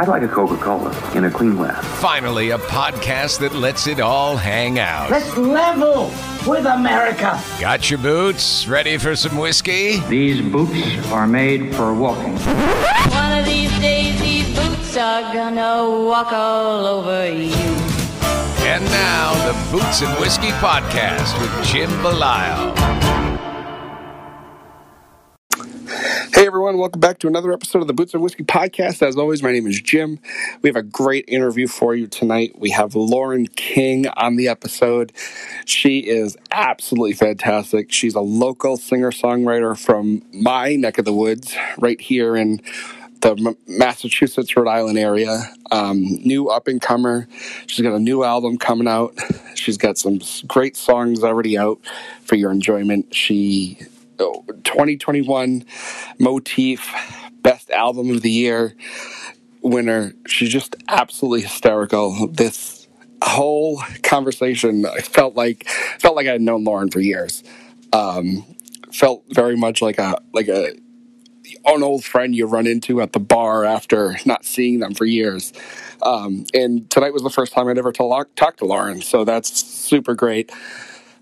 I'd like a Coca-Cola in a clean glass. Finally, a podcast that lets it all hang out. Let's level with America. Got your boots? Ready for some whiskey? These boots are made for walking. One of these days, these boots are gonna walk all over you. And now, the Boots and Whiskey Podcast with Jim Belisle. Hey everyone, welcome back to another episode of the Boots and Whiskey Podcast. As always, my name is Jim. We have a great interview for you tonight. We have Lauren King on the episode. She is absolutely fantastic. She's a local singer songwriter from my neck of the woods, right here in the Massachusetts, Rhode Island area. Um, new up and comer. She's got a new album coming out. She's got some great songs already out for your enjoyment. She 2021 Motif Best Album of the Year winner. She's just absolutely hysterical. This whole conversation, I felt like felt like I had known Lauren for years. Um, felt very much like a like a an old friend you run into at the bar after not seeing them for years. Um, and tonight was the first time I'd ever talked talk to Lauren, so that's super great.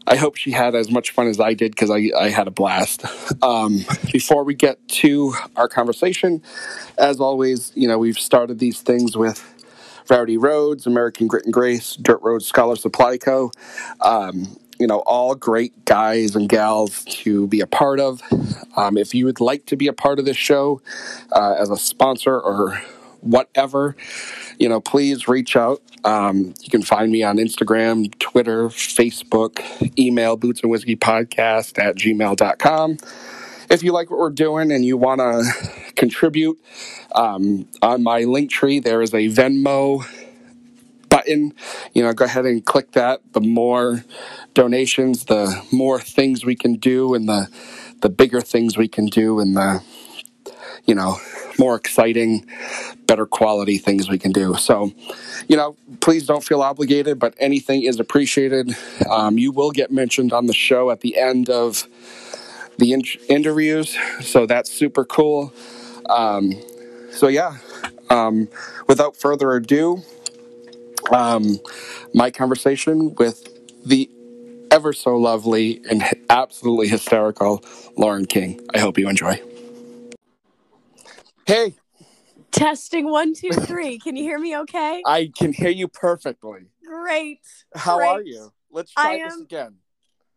I hope she had as much fun as I did because I, I had a blast. Um, before we get to our conversation, as always, you know, we've started these things with Rowdy Roads, American Grit and Grace, Dirt Road Scholar Supply Co. Um, you know, all great guys and gals to be a part of. Um, if you would like to be a part of this show uh, as a sponsor or whatever, you know, please reach out. Um, you can find me on Instagram, Twitter, Facebook, email boots and whiskey podcast at gmail.com. If you like what we're doing and you want to contribute, um, on my link tree, there is a Venmo button. You know, go ahead and click that. The more donations, the more things we can do, and the the bigger things we can do, and the you know more exciting, better quality things we can do. So, you know, please don't feel obligated, but anything is appreciated. Um, you will get mentioned on the show at the end of the in- interviews, so that's super cool. Um, so yeah, um, without further ado, um, my conversation with the ever so lovely and absolutely hysterical Lauren King. I hope you enjoy. Hey, Testing one, two, three. Can you hear me okay? I can hear you perfectly. Great. How great. are you? Let's try I this again.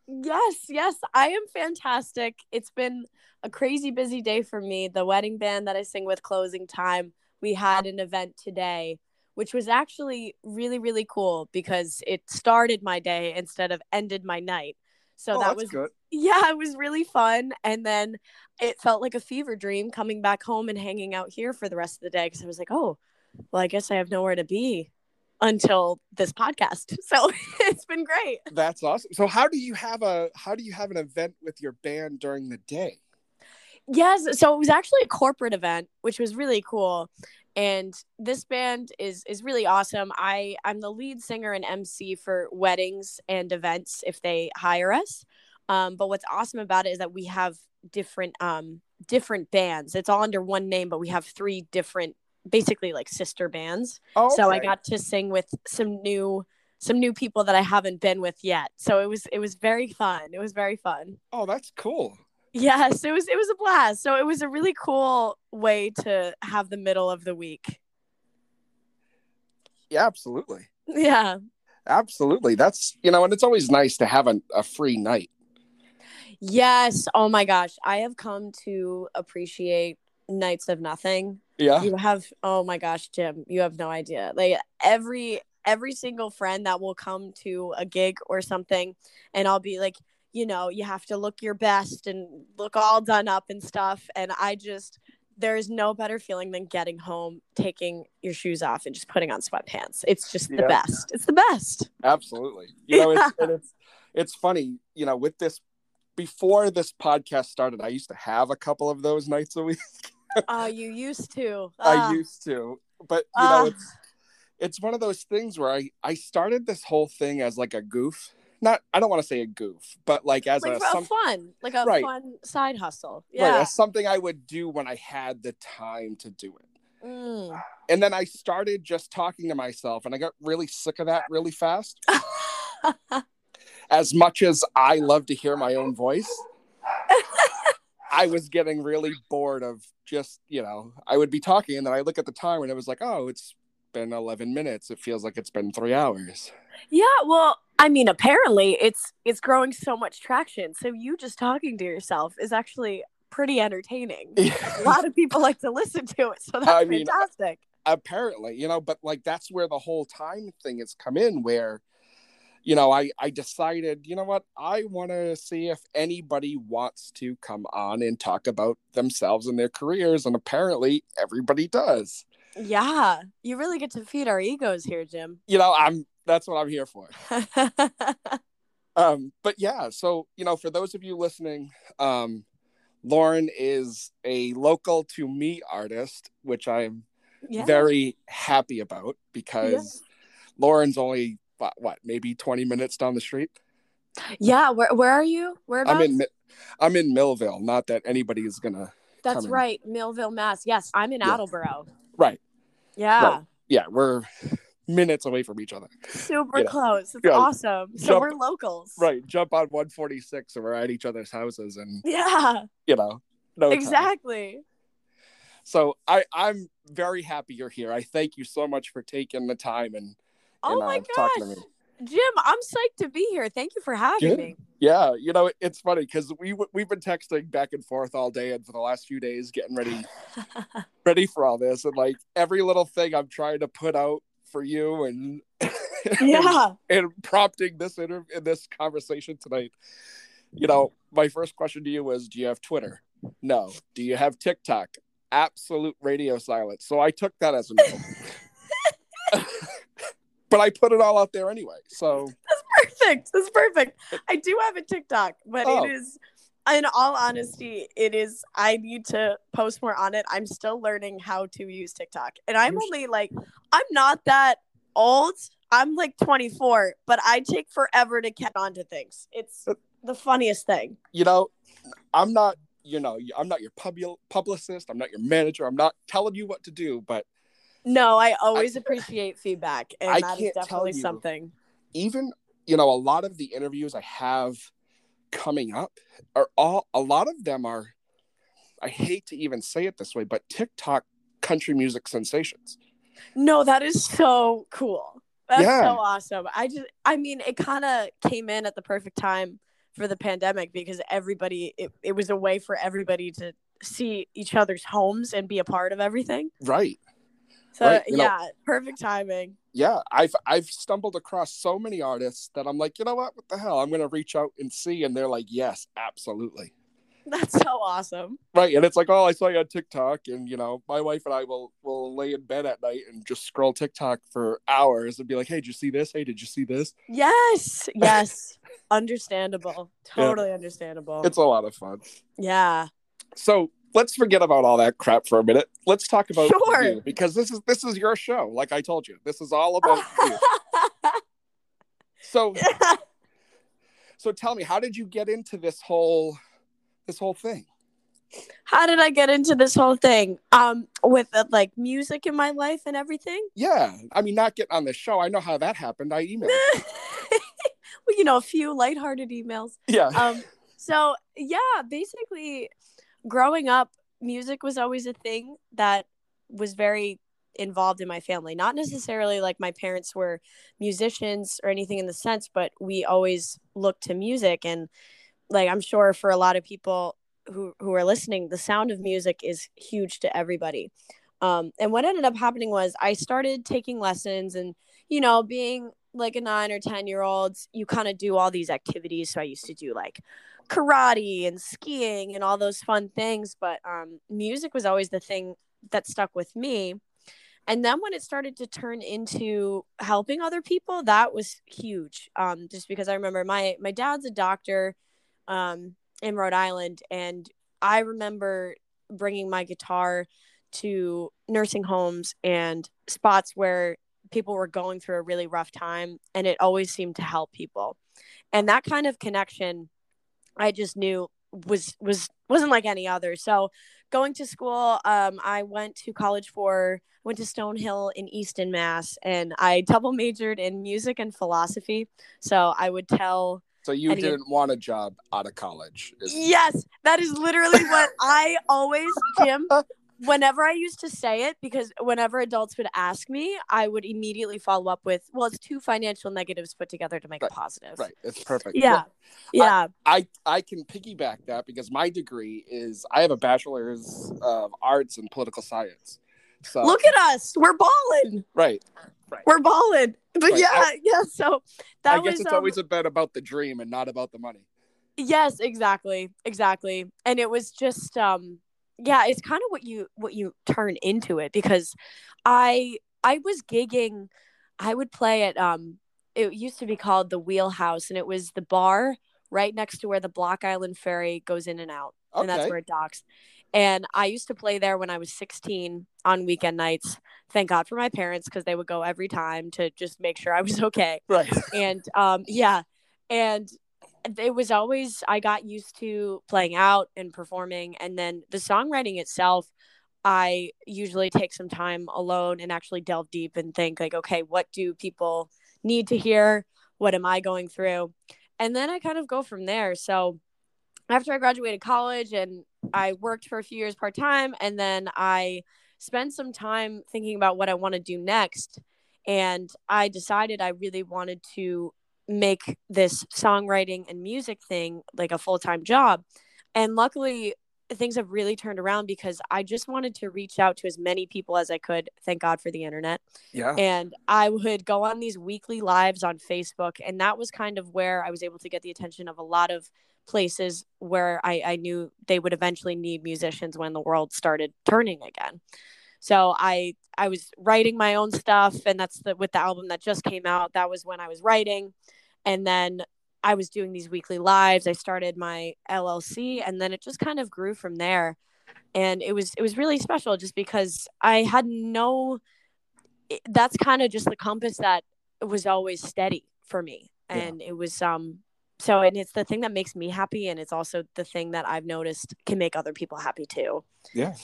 Yes, yes. I am fantastic. It's been a crazy busy day for me. The wedding band that I sing with closing time, we had an event today, which was actually really, really cool because it started my day instead of ended my night. So Oh, that was good. yeah, it was really fun. And then it felt like a fever dream coming back home and hanging out here for the rest of the day because I was like, oh, well, I guess I have nowhere to be until this podcast. So it's been great. That's awesome. So how do you have a how do you have an event with your band during the day? Yes, so it was actually a corporate event, which was really cool. And this band is is really awesome. I I'm the lead singer and MC for weddings and events if they hire us. Um, but what's awesome about it is that we have different um different bands. It's all under one name, but we have three different basically like sister bands. Oh, So I got to sing with some new some new people that I haven't been with yet. So it was it was very fun. It was very fun. Oh, that's cool. Yes, it was it was a blast. So it was a really cool way to have the middle of the week. Yeah, absolutely. Yeah. Absolutely. That's, you know, and it's always nice to have a, a free night. Yes. Oh my gosh. I have come to appreciate nights of nothing. Yeah. You have oh my gosh, Jim, you have no idea. Like every every single friend that will come to a gig or something and I'll be like, you know, you have to look your best and look all done up and stuff and I just there is no better feeling than getting home, taking your shoes off and just putting on sweatpants. It's just the Yeah. best. It's the best. Absolutely. You know, it's, and it's it's funny, you know, with this before this podcast started, I used to have a couple of those nights a week. Oh, you used to. I Ah. used to. But you Ah. know, it's it's one of those things where I I started this whole thing as like a goof. Not I don't want to say a goof, but like as like a some, fun, like a Right. fun side hustle. right, Yeah. as something I would do when I had the time to do it. Mm. And then I started just talking to myself and I got really sick of that really fast. as much as I love to hear my own voice, I was getting really bored of just, you know, I would be talking and then I look at the time and it was like, oh, it's been 11 minutes. It feels like it's been three hours. yeah. Well, I mean, apparently it's it's growing so much traction. So you just talking to yourself is actually pretty entertaining. a lot of people like to listen to it, so that's I mean, fantastic. Apparently, you know, but like that's where the whole time thing has come in where, you know, I, I decided, you know what, I want to see if anybody wants to come on and talk about themselves and their careers. And apparently everybody does. Yeah, you really get to feed our egos here, Jim. You know, I'm that's what I'm here for. um but yeah so you know for those of you listening um lauren is a local to me artist which i'm Yeah. very happy about because lauren's only what, what maybe 20 minutes down the street yeah. Where where are you? Whereabouts? i'm in i'm in millville not that anybody is gonna That's in. right, Millville, Mass. Yes, I'm in Yeah. Attleboro. Right Yeah. Right. yeah we're minutes away from each other Super You know, close. It's awesome. So jump- we're locals. right jump on 146 and we're at each other's houses and Yeah. you know no time. exactly. So I I'm very happy you're here. I thank you so much for taking the time and, Oh and my uh, talking to me. Jim, I'm psyched to be here. Thank you for having Good. me. Yeah, you know it's funny because we we've been texting back and forth all day and for the last few days getting ready ready for all this and like every little thing I'm trying to put out for you and Yeah. and prompting this interview this conversation tonight. You know, my first question to you was, do you have Twitter? No. Do you have TikTok? Absolute radio silence. So I took that as a no. but I put it all out there anyway. So that's perfect. That's perfect. I do have a TikTok, but Oh. it is in all honesty, it is I need to post more on it. I'm still learning how to use TikTok. And I'm only like I'm not that old. I'm like 24, but I take forever to get onto things. It's the funniest thing. you know, I'm not, you know, I'm not your pub- publicist. I'm not your manager. I'm not telling you what to do, but No, I always appreciate feedback, and I that is definitely you. something. even, you know, a lot of the interviews I have coming up are all, a lot of them are, I hate to even say it this way, but TikTok country music sensations. No, that is so cool. That's Yeah. so awesome. I just, I mean, it kind of came in at the perfect time for the pandemic because everybody, it, it was a way for everybody to see each other's homes and be a part of everything. Right. So, Right, you know- yeah, perfect timing. Yeah. I've, I've stumbled across so many artists that I'm like, you know what? What the hell? I'm going to reach out and see. And they're like, yes, absolutely. That's so awesome. Right. And it's like, oh, I saw you on TikTok. And, you know, my wife and I will, will lay in bed at night and just scroll TikTok for hours and be like, hey, did you see this? Hey, did you see this? Yes, yes. understandable. Totally understandable. It's a lot of fun. yeah. So, let's forget about all that crap for a minute. Let's talk about Sure. you because this is this is your show. Like I told you, this is all about you. So, so tell me, how did you get into this whole this whole thing? How did I get into this whole thing? Um, with uh, like music in my life and everything. Yeah, I mean, not getting on the show. I know how that happened. I emailed. you. well, you know, a few lighthearted emails. Yeah. Um, so yeah, basically, growing up, music was always a thing that was very involved in my family. Not necessarily like my parents were musicians or anything in the sense, but we always looked to music and like I'm sure for a lot of people who who are listening, the sound of music is huge to everybody. Um, and what ended up happening was I started taking lessons and you know being like a nine or ten year old you kind of do all these activities so i used to do like karate and skiing and all those fun things but um, music was always the thing that stuck with me. And then when it started to turn into helping other people that was huge um, just because i remember my my dad's a doctor um, in rhode island and i remember bringing my guitar to nursing homes and spots where people were going through a really rough time and it always seemed to help people. And that kind of connection i just knew was was wasn't like any other so going to school um, i went to college for went to stonehill in easton mass and i double majored in music and philosophy so i would tell So you of- didn't want a job out of college. Yes, that is literally what I always, Jim. Whenever I used to say it, because whenever adults would ask me, I would immediately follow up with, "Well, it's two financial negatives put together to make a positive." Right. It's perfect. Yeah, yeah. I I can piggyback that because my degree is I have a bachelor's of arts in political science. So Look at us, we're balling, right, right. we're balling. But Right, yeah, I- yeah. So that I guess was it's um, always a bit about the dream and not about the money. Yes, exactly. Exactly. And it was just um yeah, it's kind of what you what you turn into it because I I was gigging I would play at um it used to be called the Wheelhouse and it was the bar right next to where the Block Island ferry goes in and out. And that's where it docks. And I used to play there when I was 16 on weekend nights. Thank God for my parents because they would go every time to just make sure I was okay Right. and um yeah and it was always i got used to playing out and performing and then the songwriting itself i usually take some time alone and actually delve deep and think like okay what do people need to hear? What am i going through? And then i kind of go from there. So after i graduated college and i worked for a few years part-time and then i spent some time thinking about what i want to do next and I decided I really wanted to make this songwriting and music thing like a full time job. And luckily, things have really turned around because I just wanted to reach out to as many people as I could. Thank God for the internet. Yeah. And I would go on these weekly lives on Facebook. And that was kind of where I was able to get the attention of a lot of places where I, I knew they would eventually need musicians when the world started turning again. So I I was writing my own stuff and that's the with the album that just came out that was when I was writing. And then I was doing these weekly lives. I started my LLC and then it just kind of grew from there. And it was it was really special just because I had no that's kind of just the compass that was always steady for me. And it was um so and it's the thing that makes me happy and it's also the thing that I've noticed can make other people happy too. Yeah.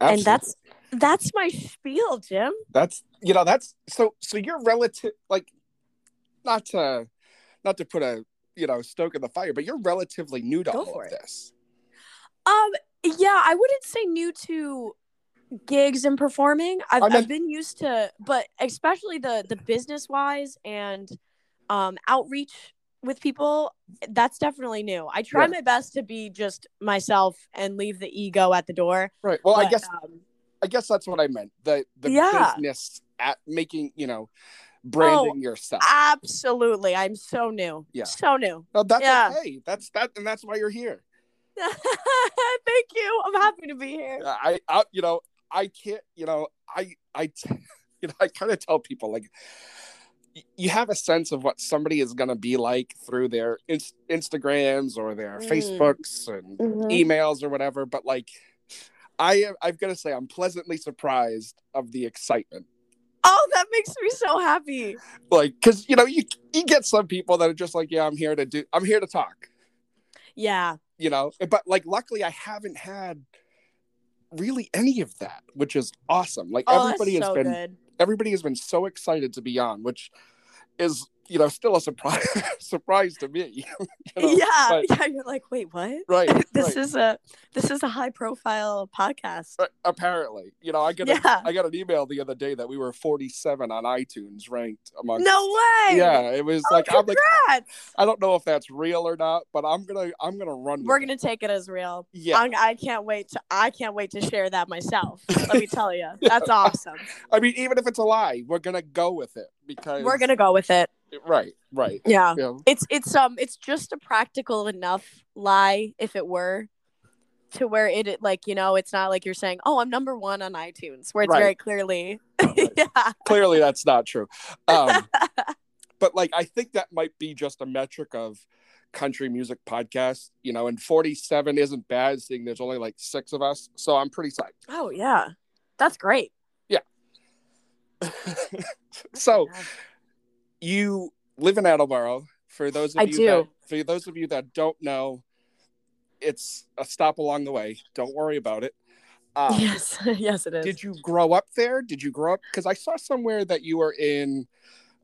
and that's that's my spiel, Jim. that's you know that's so so you're relative like not to not to put a you know stoke in the fire but you're relatively new to Go all of it. this Um, yeah, I wouldn't say new to gigs and performing. I've, I meant- I've been used to, but especially the the business wise and um outreach with people. That's definitely new. I try Yeah. my best to be just myself and leave the ego at the door. right well i guess um, i guess that's what i meant the the Yeah. business at making you know branding yourself absolutely, I'm so new. Yeah. so new. no that's yeah. okay that's that and that's why you're here Thank you. I'm happy to be here. I, I you know I can't you know I I you know I kind of tell people like you have a sense of what somebody is going to be like through their inst- Instagrams or their Mm. Facebooks and Mhm. emails or whatever but like I am. I've got to say, I'm pleasantly surprised of the excitement. Oh, that makes me so happy. Like, because you know, you you get some people that are just like, yeah, I'm here to do. I'm here to talk. Yeah. You know, but like, luckily, I haven't had really any of that, which is awesome. Like Oh, everybody has so been good. everybody has been so excited to be on, which is you know still a surprise surprise to me. you know, yeah, but- yeah. You're like, wait, what? Right, this right. is a this is a high profile podcast. Uh, apparently, you know, I got Yeah. I got an email the other day that we were 47 on iTunes ranked among. No way. Yeah, it was Oh, like I'm like. I don't know if that's real or not, but I'm gonna I'm gonna run. We're it. gonna take it as real. Yeah. I'm, I can't wait to I can't wait to share that myself. Let me tell you, that's awesome. I mean, even if it's a lie, we're gonna go with it because We're gonna go with it. Right, right. Yeah. Yeah. It's it's um it's just a practical enough lie if it were to where it like you know it's not like you're saying oh I'm number one on iTunes where it's Right. very clearly yeah Clearly, that's not true. Um, but like, I think that might be just a metric of country music podcasts. You know, and 47 isn't bad, seeing there's only like six of us. So I'm pretty psyched. oh yeah that's great Yeah. so you live in Attleboro. For those of I you do. that for those of you that don't know, it's a stop along the way. Don't worry about it. Um, yes yes it is Did you grow up there? Did you grow up? Because I saw somewhere that you were in.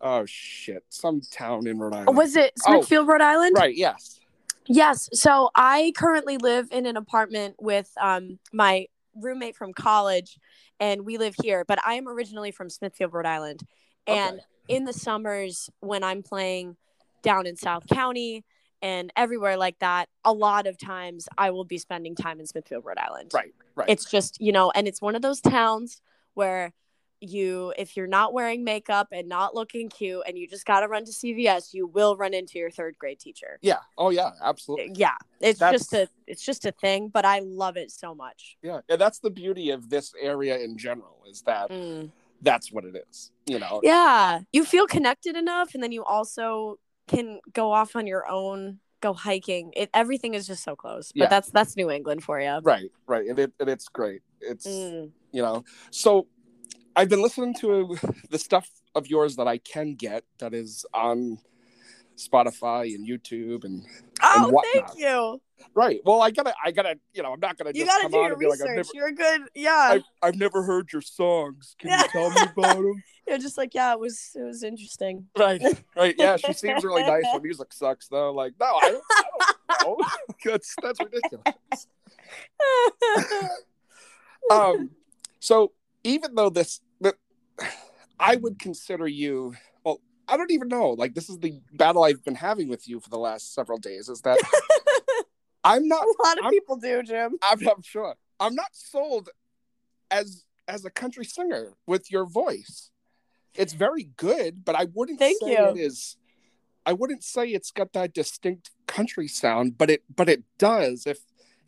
Oh shit! Some town in Rhode Island. was it Oh, Smithfield Rhode Island Right. Yes. Yes. So I currently live in an apartment with um, my roommate from college, and we live here. But I am originally from Smithfield, Rhode Island. And in the summers, when I'm playing down in South County and everywhere like that, a lot of times I will be spending time in Smithfield, Rhode Island. Right. Right. It's just, you know, and it's one of those towns where you if you're not wearing makeup and not looking cute and you just got to run to CVS, you will run into your third grade teacher yeah. Oh yeah. Absolutely. yeah it's That's- just a it's just a thing but i love it so much Yeah. And that's the beauty of this area in general is that mm. That's what it is. You know. Yeah you feel connected enough and then you also can go off on your own go hiking it everything is just so close but Yeah. that's that's new england for you Right. Right. And, it, and it's great. It's Mm. you know. So I've been listening to the stuff of yours that I can get that is on Spotify and YouTube and oh and whatnot. thank you Right. Well, I gotta, I gotta, you know, I'm not gonna you just gotta come do on your and be like, never, you're a good yeah I've, I've never heard your songs. Can you tell me about them? you're just like yeah it was it was interesting Right. Right. Yeah. She seems really nice. Her music sucks though. Like, no, I don't, I don't know. that's that's ridiculous. Um. So even though this, I would consider you. I don't even know. Like, this is the battle I've been having with you for the last several days. Is that I'm not. a lot of I'm- people do jim I'm, I'm sure. I'm not sold as as a country singer with your voice. It's very good, but I wouldn't Thank say you. it is. I wouldn't say it's got that distinct country sound, but it but it does if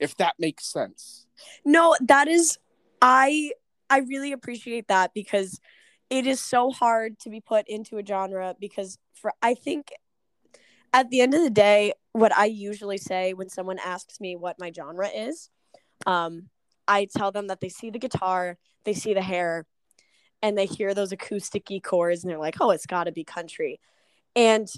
if that makes sense. No, that is I I really appreciate that because it is so hard to be put into a genre because for I think at the end of the day what I usually say when someone asks me what my genre is um I tell them that they see the guitar, they see the hair and they hear those acousticy chords and they're like, "Oh, it's got to be country." And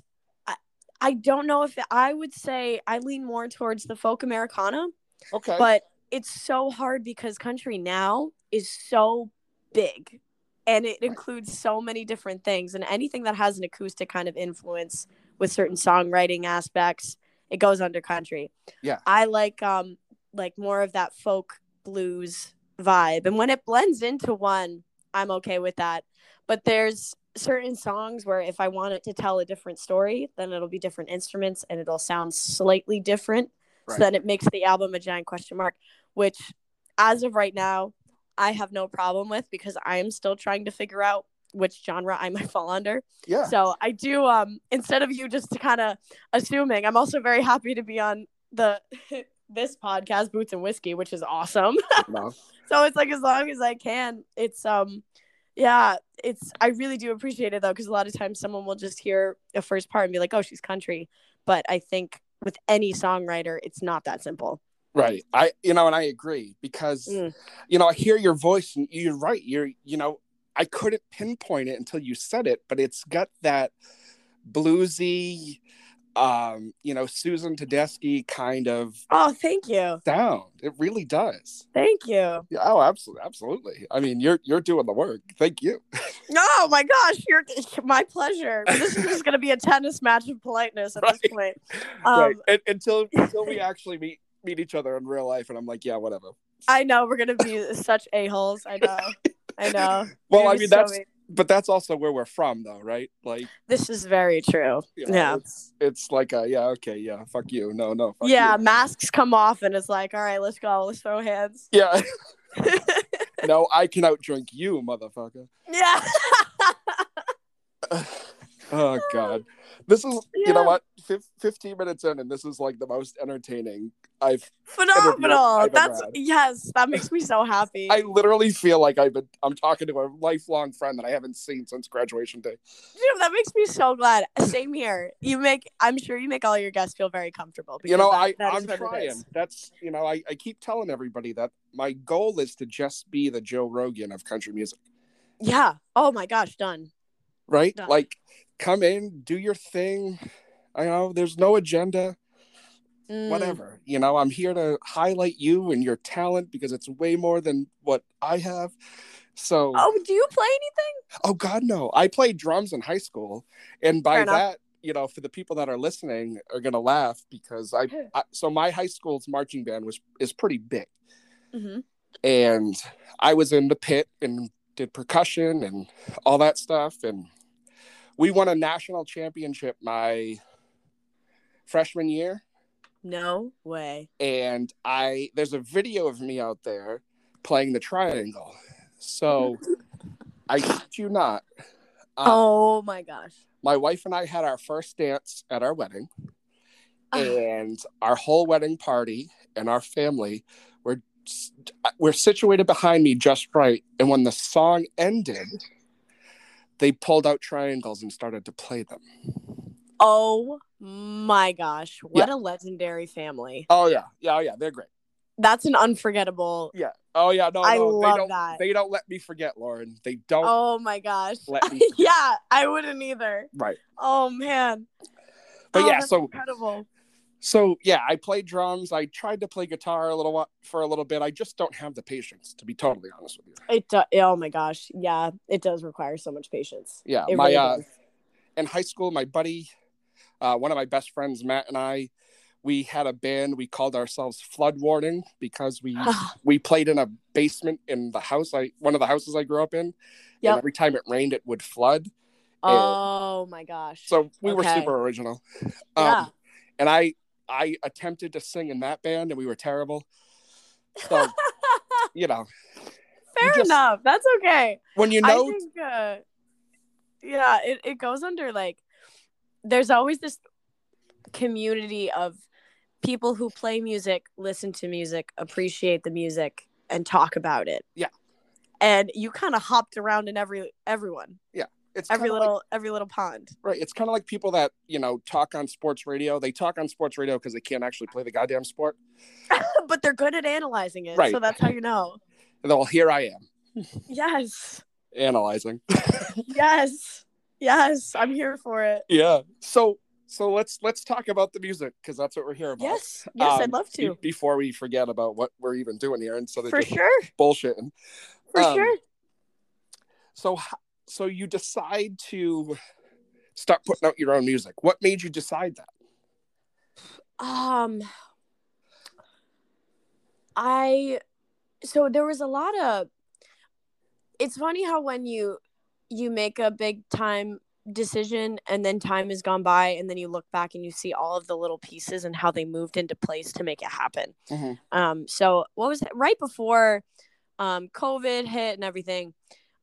I, I don't know if I would say I lean more towards the folk Americana Okay. but it's so hard because country now is so big and it includes so many different things and anything that has an acoustic kind of influence with certain songwriting aspects it goes under country. Yeah. i like um like more of that folk blues vibe and when it blends into one i'm okay with that. But there's certain songs where if i want it to tell a different story then it'll be different instruments and it'll sound slightly different so then it makes the album a giant question mark which as of right now i have no problem with because i am still trying to figure out which genre i might fall under. Yeah. so i do um instead of you just kind of assuming i'm also very happy to be on the this podcast boots and whiskey which is awesome. So it's like as long as i can it's um yeah it's i really do appreciate it though because a lot of times someone will just hear a first part and be like oh she's country. But i think with any songwriter it's not that simple Right. I you know, and I agree because Mm. you know, I hear your voice and you're right. You're you know, I couldn't pinpoint it until you said it, but it's got that bluesy um, you know, Susan Tedeschi kind of Oh, thank you. sound. It really does. Thank you. Yeah, oh, absolutely, absolutely. I mean, you're you're doing the work. Thank you. Oh my gosh, you're my pleasure. This is just gonna be a tennis match of politeness at this point. Um, right. And, until until we actually meet meet each other in real life, and I'm like, yeah, whatever. I know we're gonna be such a holes. I know. I know. Well, I mean, so that's but that's also where we're from, though, right? Like, This is very true. you know, Yeah. it's it's like a yeah, okay, yeah, fuck you, no, no, fuck Yeah, you. masks come off and it's like, all right, let's go. Let's throw hands. yeah. no, I can outdrink you, motherfucker. Yeah. Oh God, this is you know what, Fif- fifteen minutes in, and this is like the most entertaining I've. Phenomenal. I've That's yes, that makes me so happy. I literally feel like I've been I'm talking to a lifelong friend that I haven't seen since graduation day. Dude, that makes me so glad. Same here. You make I'm sure you make all your guests feel very comfortable. you know, because I that- that I'm trying. That's you know, I, I keep telling everybody that my goal is to just be the Joe Rogan of country music, Yeah. Oh my gosh, done. right? Like, come in, do your thing. I know there's no agenda, Mm. whatever. You know, I'm here to highlight you and your talent because it's way more than what I have. So, Oh, do you play anything? oh God, no! I played drums in high school, and by that, you know, for the people that are listening, are gonna laugh because I, I so my high school's marching band was is pretty big. Mm-hmm. and I was in the pit and did percussion and all that stuff. And we won a national championship my freshman year. No way. And I there's a video of me out there playing the triangle. So I kid you not. um, oh my gosh. my wife and I had our first dance at our wedding, Ah. and our whole wedding party and our family were were situated behind me just right. And when the song ended, they pulled out triangles and started to play them. Oh my gosh. What Yeah. a legendary family. Oh yeah, yeah, oh yeah, they're great. That's an unforgettable. Yeah. Oh yeah, no, I no, love they don't. that. They don't let me forget, Lauren. They don't Oh my gosh. let me. yeah, I wouldn't either. right. Oh man. But Oh, yeah, so incredible. So yeah, I played drums. I tried to play guitar a little while, for a little bit. I just don't have the patience, to be totally honest with you. It do- oh my gosh. Yeah, it does require so much patience. Yeah, It my really uh, in high school, my buddy, uh, one of my best friends, Matt and I, we had a band. We called ourselves Flood Warning because we we played in a basement in the house I one of the houses I grew up in. Yep. And every time it rained, it would flood. Oh my gosh. So we were super original. Yeah. Um, and I I attempted to sing in that band, and we were terrible. So you know, Fair just- enough. That's okay. when you I know, think, uh, yeah, it, it goes under like there's always this community of people who play music, listen to music, appreciate the music, and talk about it. Yeah. And you kind of hopped around in every everyone, it's every kinda like- little every little pond. Right. It's kind of like people that, you know, talk on sports radio. They talk on sports radio because they can't actually play the goddamn sport. but they're good at analyzing it, Right. so that's how you know. And well, here I am Yes, analyzing. yes, yes. I'm here for it. yeah. So, so let's let's talk about the music because that's what we're here about. Yes, yes, I'd Um, love be- to. before we forget about what we're even doing here, and so they're For just sure, bullshitting. for Um, sure. So, so you decide to start putting out your own music. What made you decide that? Um, I so there was a lot of. It's funny how when you you make a big time decision and then time has gone by and then you look back and you see all of the little pieces and how they moved into place to make it happen. Mhm. Um, so what was it? right before um, COVID hit and everything?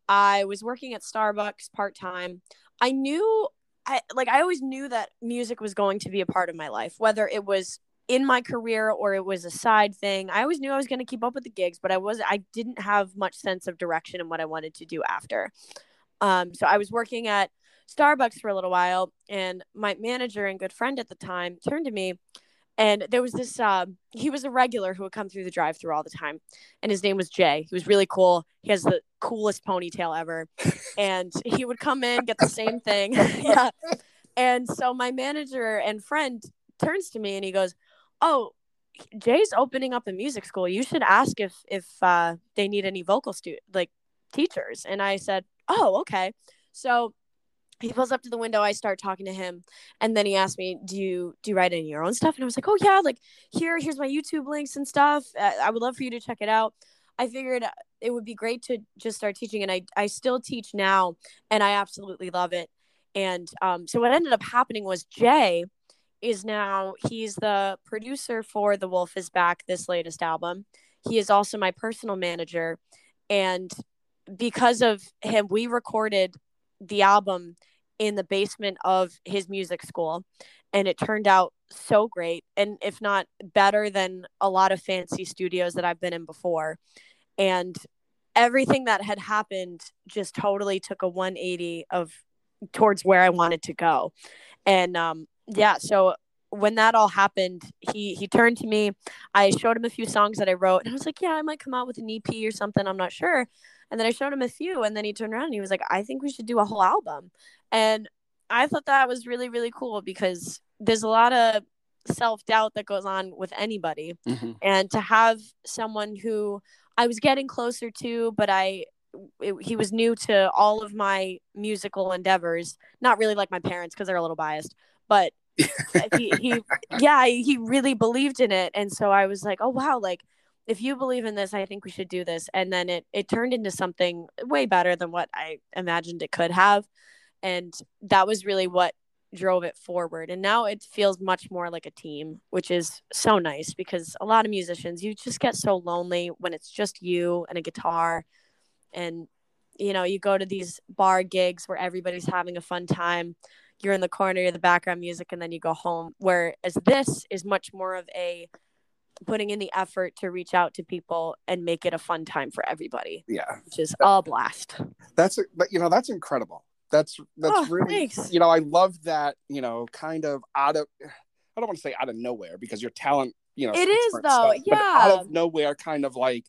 I was working at Starbucks part time. I knew, I like, I always knew that music was going to be a part of my life, whether it was in my career or it was a side thing. I always knew I was going to keep up with the gigs, but I was I didn't have much sense of direction in what I wanted to do after. Um, so I was working at Starbucks for a little while, and my manager and good friend at the time turned to me and there was this um he was a regular who would come through the drive through all the time. And his name was jay. He was really cool. He has the coolest ponytail ever. And he would come in get the same thing. Yeah. And so my manager and friend turns to me and he goes oh jay's opening up a music school. You should ask if if uh they need any vocal stu like teachers. And i said oh okay. So he pulls up to the window i start talking to him and then he asked me do you do you write any of your own stuff? And i was like oh yeah like here here's my youtube links and stuff. Uh, i would love for you to check it out. I figured it would be great to just start teaching and i, I still teach now and i absolutely love it. And um, so what ended up happening was jay is now he's the producer for the wolf is back this latest album. He is also my personal manager and because of him we recorded the album in the basement of his music school and it turned out so great and if not better than a lot of fancy studios that I've been in before. And everything that had happened just totally took a 180 of towards where I wanted to go. And um yeah so when that all happened he he turned to me. I showed him a few songs that I wrote and I was like yeah I might come out with an EP or something I'm not sure and then I showed him a few, and then he turned around and he was like, I think we should do a whole album. And I thought that was really, really cool because there's a lot of self doubt that goes on with anybody. Mm-hmm. And to have someone who I was getting closer to, but I, it, he was new to all of my musical endeavors, not really like my parents because they're a little biased, but he, he, yeah, he really believed in it. And so I was like, oh, wow, like, if you believe in this, I think we should do this. And then it it turned into something way better than what I imagined it could have. And that was really what drove it forward. And now it feels much more like a team, which is so nice because a lot of musicians, you just get so lonely when it's just you and a guitar. And, you know, you go to these bar gigs where everybody's having a fun time. You're in the corner, you're the background music, and then you go home. Whereas this is much more of a putting in the effort to reach out to people and make it a fun time for everybody. Yeah. Which is a blast. That's but you know, that's incredible. That's that's oh, really thanks. you know, I love that, you know, kind of out of I don't want to say out of nowhere because your talent, you know, it is though, stuff, yeah. out of nowhere kind of like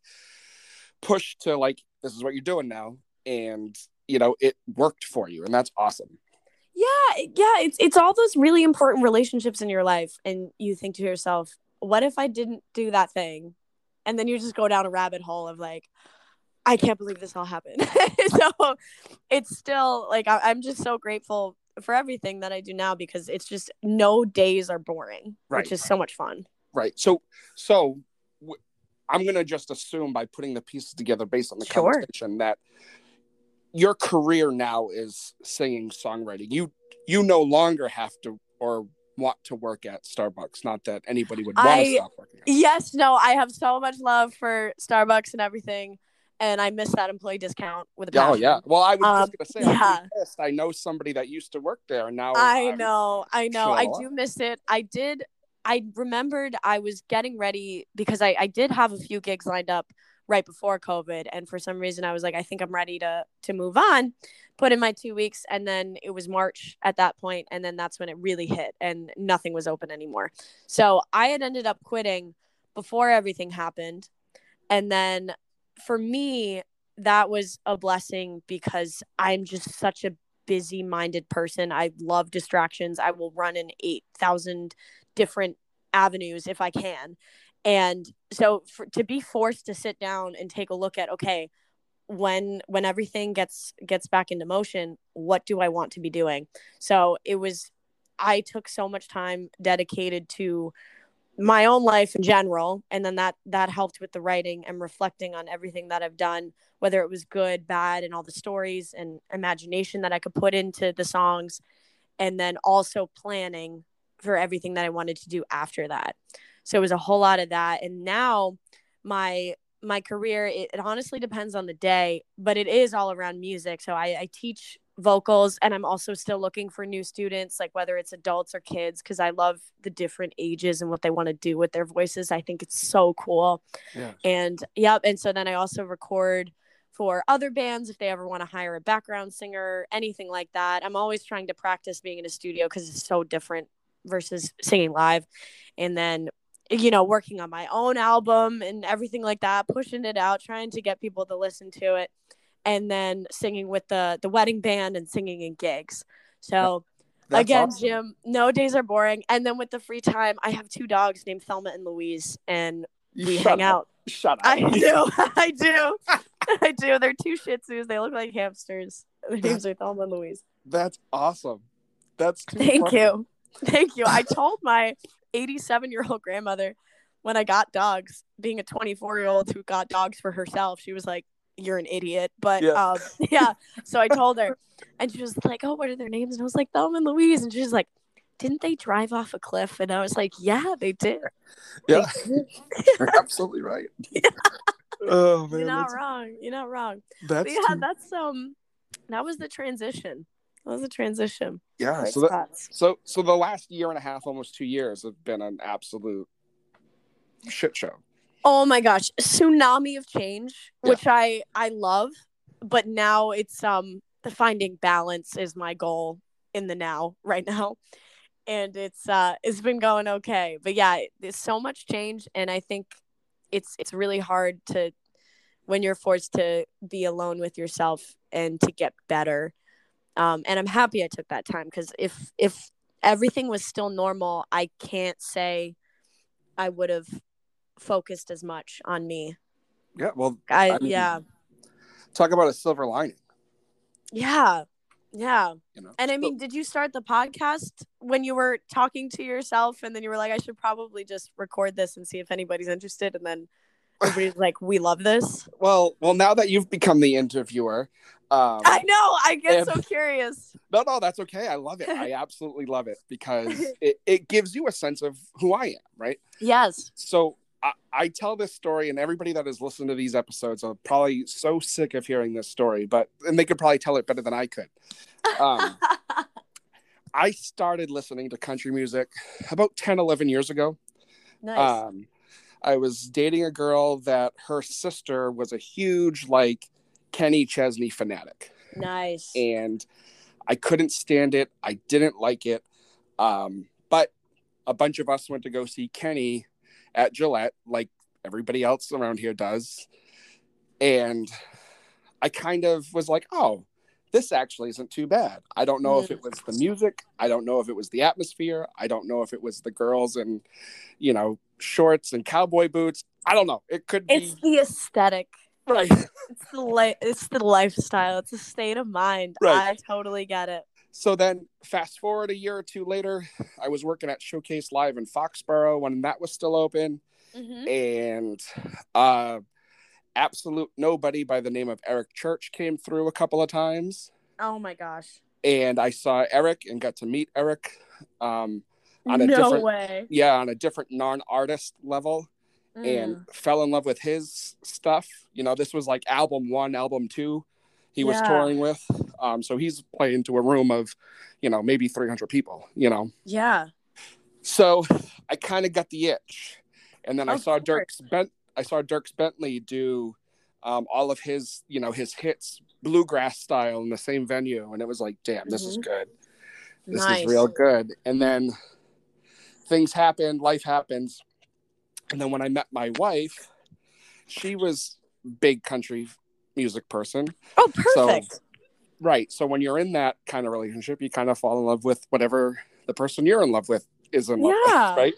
push to like this is what you're doing now and you know, it worked for you and that's awesome. Yeah, yeah, it's it's all those really important relationships in your life and you think to yourself, what if I didn't do that thing? And then you just go down a rabbit hole of like, I can't believe this all happened. so it's still like I- am just so grateful for everything that I do now because it's just no days are boring, right. which is so much fun. Right. So so w- I'm gonna just assume by putting the pieces together based on the sure. conversation that your career now is singing songwriting. You you no longer have to or want to work at Starbucks. Not that anybody would want I, to stop working. Yes, no, I have so much love for Starbucks and everything, and I miss that employee discount with a passion. Oh yeah. Well, I was um, just gonna say, yeah. i know somebody that used to work there, and now I I'm know, I know, I do miss it. I did. I remembered I was getting ready because I, I did have a few gigs lined up right before COVID. And for some reason I was like, I think I'm ready to to move on, put in my two weeks, and then it was March at that point, and then that's when it really hit and nothing was open anymore. So I had ended up quitting before everything happened. And then for me, that was a blessing because I'm just such a busy minded person. I love distractions. I will run in 8,000 different avenues if I can and so for, to be forced to sit down and take a look at okay when when everything gets gets back into motion what do i want to be doing? So it was i took so much time dedicated to my own life in general. And then that that helped with the writing and reflecting on everything that i've done whether it was good bad and all the stories and imagination that i could put into the songs. And then also planning for everything that i wanted to do after that so it was a whole lot of that. And now my my career it, it honestly depends on the day but it is all around music. So I, I teach vocals and i'm also still looking for new students like whether it's adults or kids because i love the different ages and what they want to do with their voices. I think it's so cool. Yeah. and yep. And so then i also record for other bands if they ever want to hire a background singer anything like that. I'm always trying to practice being in a studio because it's so different versus singing live. And then, you know, working on my own album and everything like that, pushing it out, trying to get people to listen to it, and then singing with the the wedding band and singing in gigs. So That's again, awesome. Jim, no days are boring. And then with the free time, I have two dogs named Thelma and Louise, and we Shut hang up. out. Shut up. I do. I do. I do. They're two Shih Tzus. They look like hamsters. Their names are Thelma and Louise. That's awesome. That's too Thank you. Thank you. I told my 87 year old grandmother when I got dogs, being a 24 year old who got dogs for herself, she was like, You're an idiot. But Yeah. um, yeah. So I told her, and she was like, Oh, what are their names? And I was like, Thelma and Louise. And she's like, Didn't they drive off a cliff? And I was like, Yeah, they did. Yeah, you're absolutely right. Oh man, You're not wrong. You're not wrong. that's But yeah, too- that's um that was the transition. That was a transition. yeah. So that, so so the last year and a half, almost two years, have been an absolute shit show. Oh my gosh, tsunami of change, Yeah. which I I love, but now it's um the finding balance is my goal in the now right now. And it's uh it's been going okay. But yeah, there's so much change and I think it's it's really hard to when you're forced to be alone with yourself and to get better. Um and I'm happy I took that time cuz if if everything was still normal, I can't say I would have focused as much on me. Yeah, well, I, I mean, yeah. talk about a silver lining. Yeah. Yeah. You know, And I mean, did you start the podcast when you were talking to yourself and then you were like, I should probably just record this and see if anybody's interested? And then everybody's like, we love this. well, well, now that you've become the interviewer, um, I know. I get if- so curious. no, no, that's okay. I love it. I absolutely love it because it, it gives you a sense of who I am, right? Yes. So I, I tell this story, and everybody that has listened to these episodes are probably so sick of hearing this story, but and they could probably tell it better than I could. Um, I started listening to country music about 10, 11 years ago. nice. Um, I was dating a girl that her sister was a huge, like, Kenny Chesney fanatic nice. and I couldn't stand it. I didn't like it. Um, but a bunch of us went to go see Kenny at Gillette, like everybody else around here does. And I kind of was like, oh, this actually isn't too bad. I don't know if it was the music. I don't know if it was the atmosphere. I don't know if it was the girls and, you know, shorts and cowboy boots. I don't know. It could be it's the aesthetic. right. It's the li- it's the lifestyle. It's a state of mind. Right. I totally get it. So then, fast forward a year or two later, I was working at Showcase Live in Foxborough when that was still open, Mhm. and uh, absolute nobody by the name of Eric Church came through a couple of times, Oh my gosh. and I saw Eric and got to meet Eric um, on a no different, way. yeah, on a different non-artist level, Mm. and fell in love with his stuff. You know, this was like album one, album two. He was touring with, um, so he's playing to a room of, you know, maybe 300 people. You know, Yeah. So I kind of got the itch, and then I saw course. Dierks Bent. I saw Dierks Bentley do um, all of his, you know, his hits bluegrass style in the same venue, and it was like, damn, this is Mhm. good. This Nice. is real good. And then things happened, life happens, and then when I met my wife, she was big country music person. Oh, perfect. Right. So when you're in that kind of relationship, you kind of fall in love with whatever the person you're in love with is in love Yeah. with, right?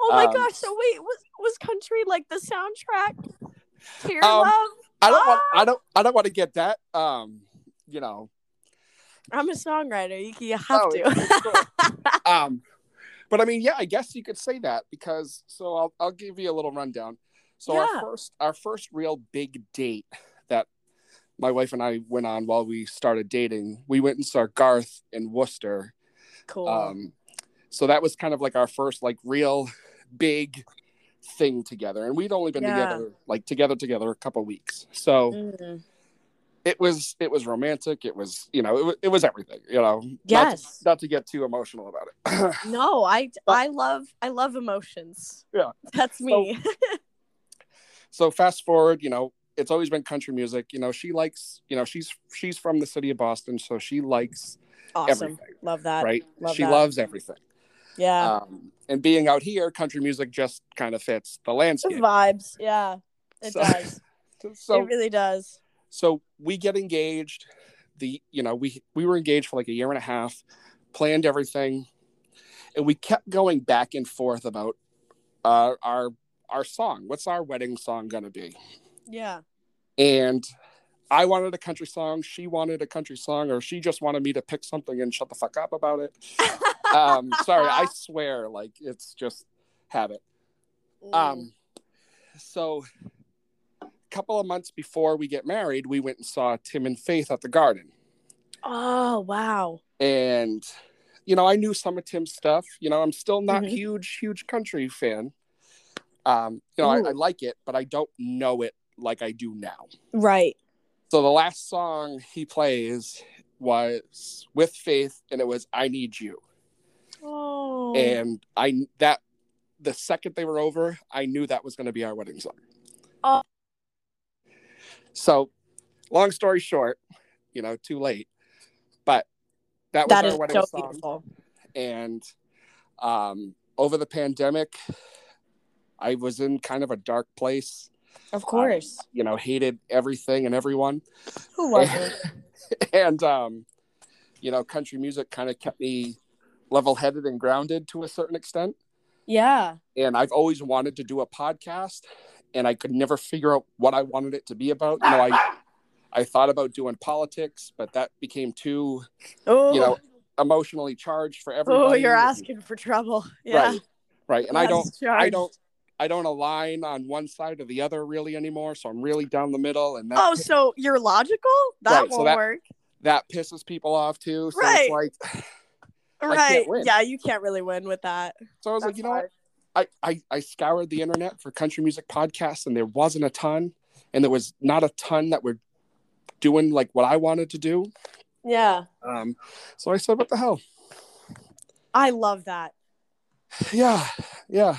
oh my um, gosh. So wait, was was country like the soundtrack to your Um, love? I don't want Ah! I don't I don't want to get that um you know I'm a songwriter. You, you have Oh, to. um but I mean yeah I guess you could say that because so I'll I'll give you a little rundown. So Yeah. our first our first real big date that my wife and I went on while we started dating, we went and saw Garth in Worcester. cool. Um so that was kind of like our first like real big thing together and we'd only been Yeah. together like together together a couple weeks. So Mm. It was it was romantic it was you know it was, it was everything you know Not to- Yes. not to, get too emotional about it No, I I love I love emotions. Yeah. That's me. so fast forward you know it's always been country music you know she likes you know she's she's from the city of boston so she likes awesome. everything Love that. right love she that. loves everything Yeah. Um, and being out here, country music just kind of fits the landscape. The vibes. Yeah. It So- does. So it really does. So we get engaged. The you know we we were engaged for like a year and a half, planned everything, and we kept going back and forth about uh, our our song. What's our wedding song gonna be? Yeah. And I wanted a country song. She wanted a country song, or she just wanted me to pick something and shut the fuck up about it. um, sorry, I swear, like it's just habit. Um, so couple of months before we get married, we went and saw Tim and Faith at the Garden, Oh wow. and you know I knew some of Tim's stuff. You know, I'm still not Mhm. huge, huge country fan. Um, you know, I, I like it, but I don't know it like I do now. Right. So the last song he plays was with Faith, and it was "I Need You." Oh. And I that the second they were over, I knew that was going to be our wedding song. Oh. So, long story short, you know, too late. But that was that our wedding so song. beautiful. And um, over the pandemic, I was in kind of a dark place. Of course. You know, hated everything and everyone. Who wasn't? and um, you know, country music kind of kept me level-headed and grounded to a certain extent. yeah. And I've always wanted to do a podcast, and I could never figure out what I wanted it to be about. You know, I I thought about doing politics, but that became too, Oh. you know, oh. emotionally charged for oh, everybody. Oh, you're asking for trouble. Yeah. Right, right. And I don't, I don't, I don't align on one side or the other really anymore. So I'm really down the middle, and that Oh, so you're logical? That Right, won't that- work. that pisses people off too. So Right. it's like, Right. Yeah, you can't really win with that. so I was like, That's you know what? I, I I scoured the internet for country music podcasts, and there wasn't a ton, and there was not a ton that were doing like what I wanted to do. Yeah. Um, so I said, what the hell? I love that. Yeah, yeah.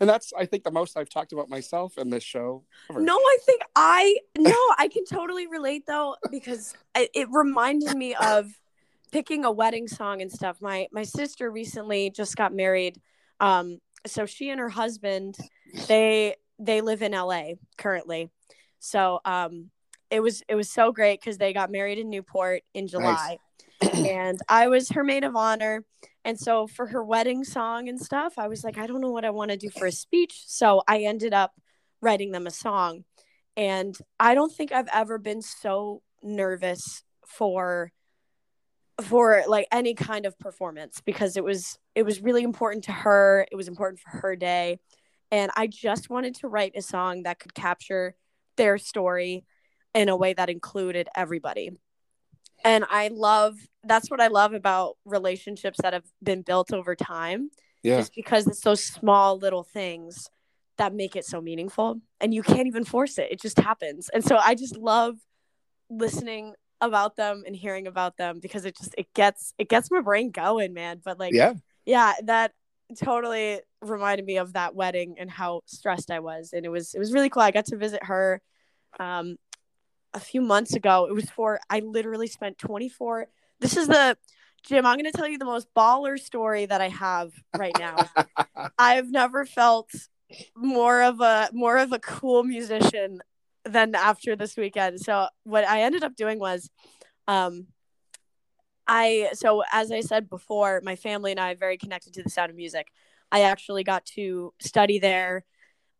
And that's I think the most I've talked about myself in this show. ever. No, I think I no, I can totally relate though because it, it reminded me of picking a wedding song and stuff. My my sister recently just got married. Um so she and her husband they they live in LA currently. So um it was it was so great cuz they got married in Newport in July. and I was her maid of honor. And so for her wedding song and stuff, I was like, I don't know what I want to do for a speech. So I ended up writing them a song. And I don't think I've ever been so nervous for for like any kind of performance because it was it was really important to her. It was important for her day. And I just wanted to write a song that could capture their story in a way that included everybody and i love that's what i love about relationships that have been built over time Yeah. just because it's those small little things that make it so meaningful and you can't even force it it just happens and so i just love listening about them and hearing about them because it just it gets it gets my brain going man but like Yeah. yeah that totally reminded me of that wedding and how stressed i was and it was it was really cool i got to visit her um a few months ago. It was for I literally spent 24. This is the Jim, I'm going to tell you the most baller story that I have right now. I've never felt more of a more of a cool musician than after this weekend. So what I ended up doing was um I so as I said before, my family and I are very connected to the sound of music. I actually got to study there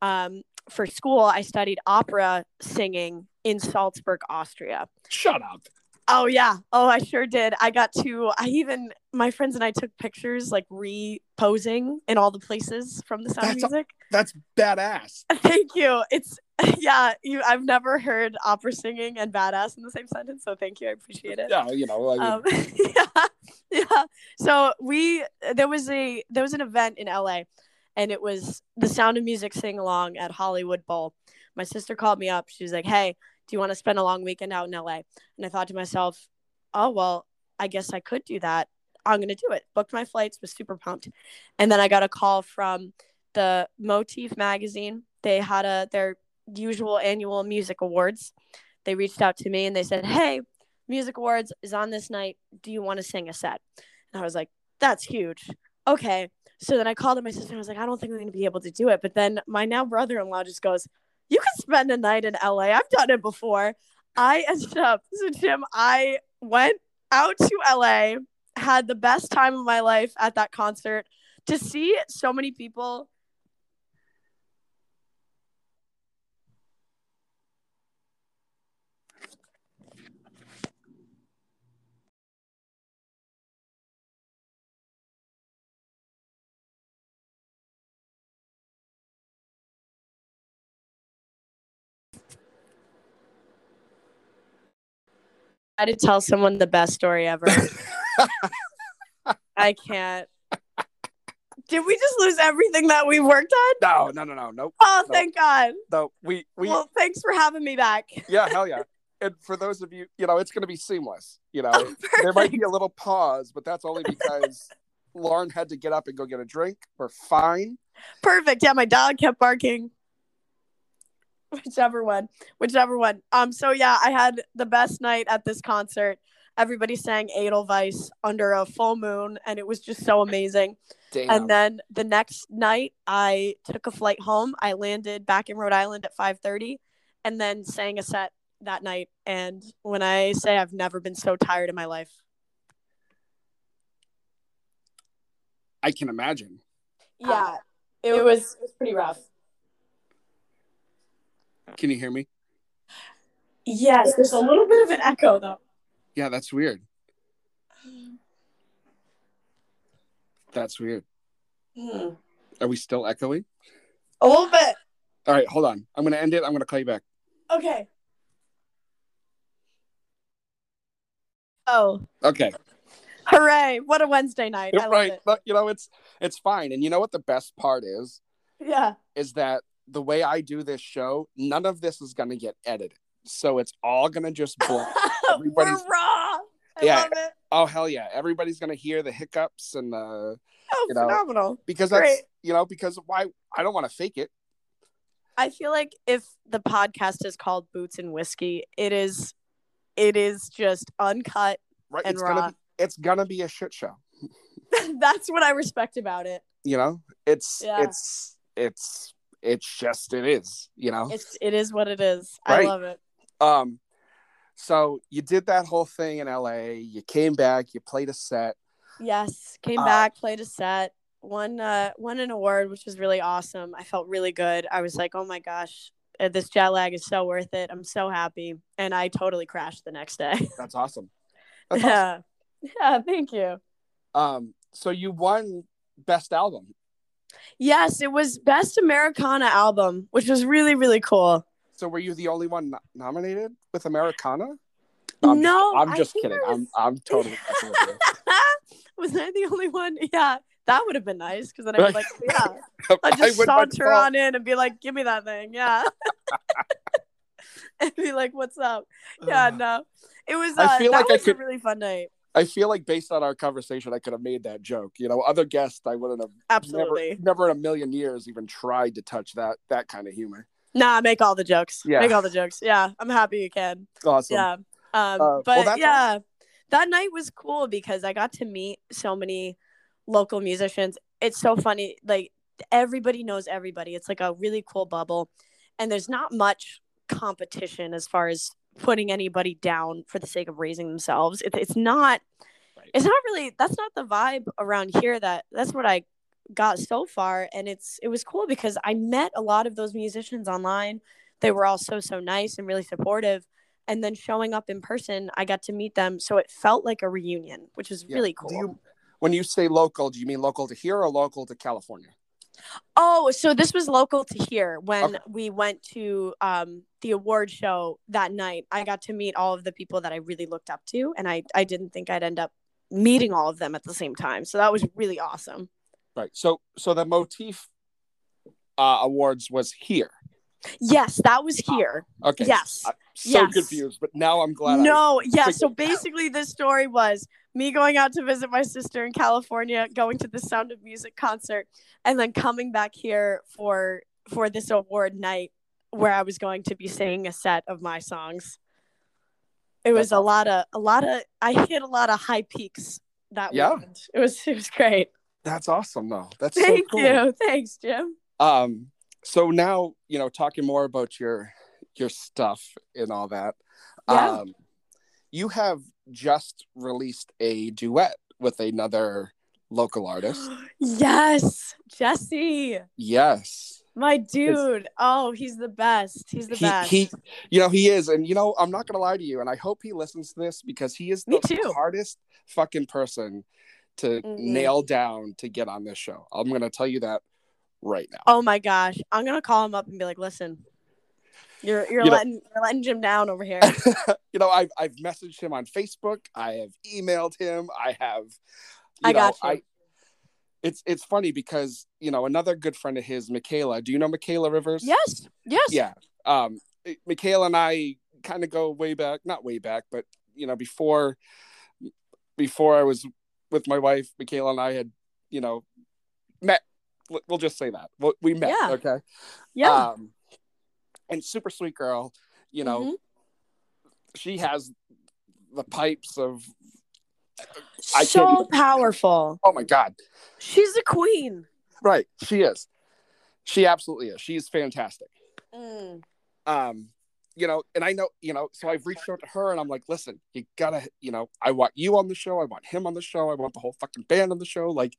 um, for school. I studied opera singing in Salzburg, Austria. Shut up. Oh yeah. Oh, I sure did. I got to I even my friends and I took pictures like reposing in all the places from the sound of That's music. That's badass. Thank you. It's yeah, you I've never heard opera singing and badass in the same sentence, so thank you. I appreciate it. Yeah, you know, Um, yeah, yeah. So we there was a there was an event in LA, and it was the Sound of Music sing along at Hollywood Bowl. My sister called me up. She was like, "Hey, do you want to spend a long weekend out in LA?" And I thought to myself, "Oh well, I guess I could do that. I'm gonna do it." Booked my flights, was super pumped, and then I got a call from the Motif magazine. They had a their usual annual music awards. They reached out to me and they said, "Hey, Music Awards is on this night. Do you want to sing a set?" And I was like, "That's huge. okay. So then I called my sister and I was like, I don't think we're going to be able to do it. But then my now brother in law just goes, You can spend a night in LA. I've done it before. I ended up, so Jim, I went out to LA, had the best time of my life at that concert to see so many people. To tell someone the best story ever. I can't. Did we just lose everything that we worked on? No, no, no, no, nope. Oh, nope. thank God. No, we we. Well, thanks for having me back. yeah, hell yeah. And for those of you, you know, it's going to be seamless. You know, oh, there might be a little pause, but that's only because Lauren had to get up and go get a drink. We're fine. Perfect. Yeah, my dog kept barking. Whichever one, whichever one. Um. So yeah, I had the best night at this concert. Everybody sang Edelweiss under a full moon, and it was just so amazing. Damn. And then the next night, I took a flight home. I landed back in Rhode Island at 5:30, and then sang a set that night. And when I say I've never been so tired in my life, I can imagine. Yeah, it, it was it was pretty rough. Can you hear me? Yes, there's a little bit of an echo though. Yeah, that's weird. That's weird. Hmm. Are we still echoing? A little bit. All right, hold on. I'm going to end it. I'm going to call you back. Okay. Oh. Okay. Hooray! What a Wednesday night. I right. It. But, you know, it's it's fine. And you know what the best part is? Yeah. Is that the way I do this show, none of this is going to get edited. So it's all going to just blow. Everybody's We're raw. I yeah. Oh hell yeah! Everybody's gonna hear the hiccups and the. Oh, you know, phenomenal! Because that's Great. you know because why I don't want to fake it. I feel like if the podcast is called Boots and Whiskey, it is, it is just uncut right. and it's raw. Gonna be, it's gonna be a shit show. that's what I respect about it. You know, it's yeah. it's it's it's just it is. You know, it's it is what it is. Right? I love it. Um, so you did that whole thing in LA. You came back. You played a set. Yes, came uh, back, played a set, won uh, won an award, which was really awesome. I felt really good. I was like, oh my gosh, uh, this jet lag is so worth it. I'm so happy, and I totally crashed the next day. That's awesome. That's yeah, awesome. yeah. Thank you. Um, so you won best album. Yes, it was best Americana album, which was really really cool. So were you the only one no- nominated with Americana? I'm no, just, I'm just kidding. Was... I'm I'm totally messing with you. was I the only one? Yeah, that would have been nice because then I'd be like, yeah, I'd just saunter on in and be like, give me that thing, yeah, and be like, what's up? Yeah, no, it was. Uh, I feel like I could, a really fun night. I feel like based on our conversation, I could have made that joke. You know, other guests, I wouldn't have absolutely never, never in a million years even tried to touch that that kind of humor. Nah, make all the jokes. Yeah. Make all the jokes. Yeah. I'm happy you can. Awesome. Yeah. Um, uh, but well, yeah, awesome. that night was cool because I got to meet so many local musicians. It's so funny. Like everybody knows everybody. It's like a really cool bubble. And there's not much competition as far as putting anybody down for the sake of raising themselves. It, it's not, right. it's not really, that's not the vibe around here that that's what I got so far and it's it was cool because I met a lot of those musicians online. They were all so so nice and really supportive. And then showing up in person, I got to meet them, so it felt like a reunion, which is yeah. really cool. You, when you say local, do you mean local to here or local to California? Oh, so this was local to here when okay. we went to um, the award show that night. I got to meet all of the people that I really looked up to, and I I didn't think I'd end up meeting all of them at the same time. So that was really awesome. Right. So so the motif uh, awards was here. Yes, that was here. okay. Yes. I'm so yes. confused, but now I'm glad. No, yeah. So basically, this story was me going out to visit my sister in California, going to the Sound of Music concert, and then coming back here for for this award night where I was going to be singing a set of my songs. It was a lot of a lot of I hit a lot of high peaks that yeah. weekend. It was it was great. That's awesome, though. That's Thank so cool. you. Thanks, Jim. Um, so now you know, talking more about your your stuff and all that. Yeah. Um, you have just released a duet with another local artist. Yes, Jesse, yes. my dude. Oh, he's the best. He's the he, best. he you know he is and you know i'm not gonna lie to you and i hope he listens to this because he is Me the too. hardest fucking person to Mhm. nail down to get on this show i'm gonna tell you that right now oh my gosh, I'm gonna call him up and be like, "Listen, you're you're You know- letting you're letting Jim down over here." you know i've i've messaged him on facebook i have emailed him i have I know, got you. I, it's it's funny because you know another good friend of his michaela do you know michaela rivers yes, yes. yeah um michaela and i kind of go way back not way back but you know before before i was with my wife michaela and i had you know met We'll- just say that we we met Yeah. okay yeah. um and super sweet girl you know Mhm. she has the pipes of I so powerful. oh my god She's a queen. right she is she absolutely is she's fantastic Mm. um you know and i know you know so i've reached out to her and i'm like listen you gotta you know i want you on the show i want him on the show i want the whole fucking band on the show like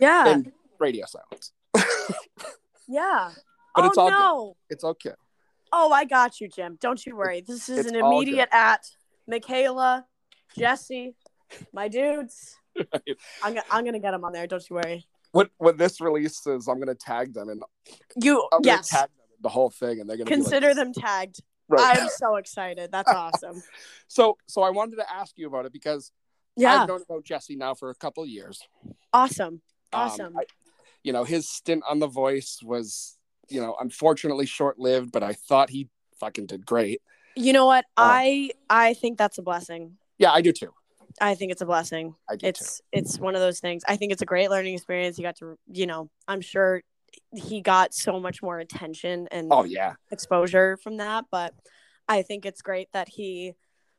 Yeah, and radio silence yeah. But oh it's all good. no. it's okay Oh, I got you, Jim. Don't you worry. This is It's an immediate at Michaela, Jesse, my dudes. I'm gonna I'm gonna get them on there. Don't you worry. when when this releases i'm gonna tag them and You i'm yes. tag them in the whole thing and they're gonna Consider like, them tagged. right. I'm so excited. That's awesome. so so i wanted to ask you about it because Yeah. i've known about jesse now for a couple of years Awesome. Um, Awesome. I- you know, his stint on The Voice was, you know, unfortunately short lived, but I thought he fucking did great. you know what? uh, I I think that's a blessing. Yeah, I do too. I think it's a blessing. I do It's it's one of those things. I think it's a great learning experience. He got to, you know, I'm sure he got so much more attention and. Oh yeah, exposure from that, but I think it's great that he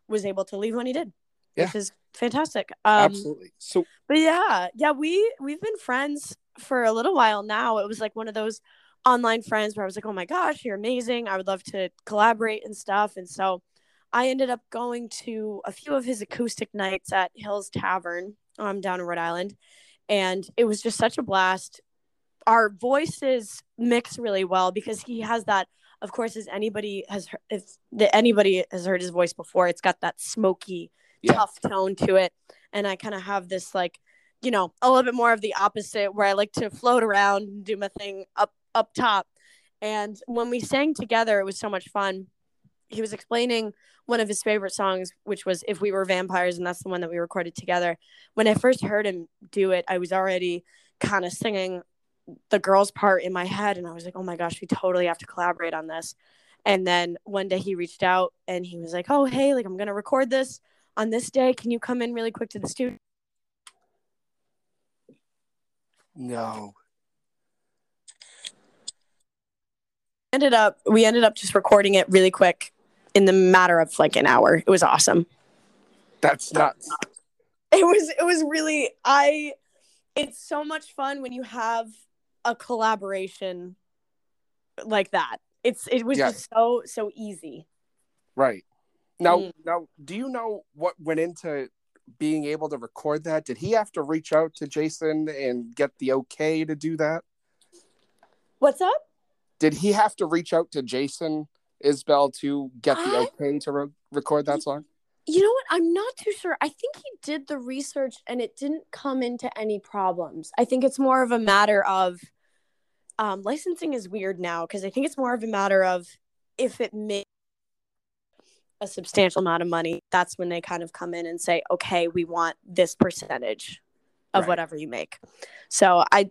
was able to leave when he did, which is fantastic. Um, absolutely. So but yeah, yeah, we we've been friends for a little while now. It was like one of those online friends where I was like, "Oh my gosh, you're amazing. I would love to collaborate and stuff." And so I ended up going to a few of his acoustic nights at Hills Tavern um down in Rhode Island, and it was just such a blast. Our voices mix really well because he has that of course as anybody has heard, if the, anybody has heard his voice before, it's got that smoky Yeah. tough tone to it and I kind of have this like you know a little bit more of the opposite where I like to float around and do my thing up up top. And when we sang together it was so much fun. He was explaining one of his favorite songs which was if we were vampires and that's the one that we recorded together. When I first heard him do it I was already kind of singing the girl's part in my head and I was like oh my gosh we totally have to collaborate on this. And then one day he reached out and he was like oh hey like I'm going to record this on this day. Can you come in really quick to the studio no, ended up we ended up just recording it really quick in the matter of like an hour it was awesome that's nuts. it was it was really i it's so much fun when you have a collaboration like that it's it was Yeah. just so so easy Right now, Mm. now, do you know what went into being able to record that? Did he have to reach out to Jason and get the okay to do that? what's up Did he have to reach out to Jason Isbell to get the I- okay to re- record that song? You know what? I'm not too sure. I think he did the research and it didn't come into any problems. I think it's more of a matter of um, licensing is weird now because I think it's more of a matter of if it makes a substantial amount of money, that's when they kind of come in and say, okay, we want this percentage of Right. whatever you make. So I,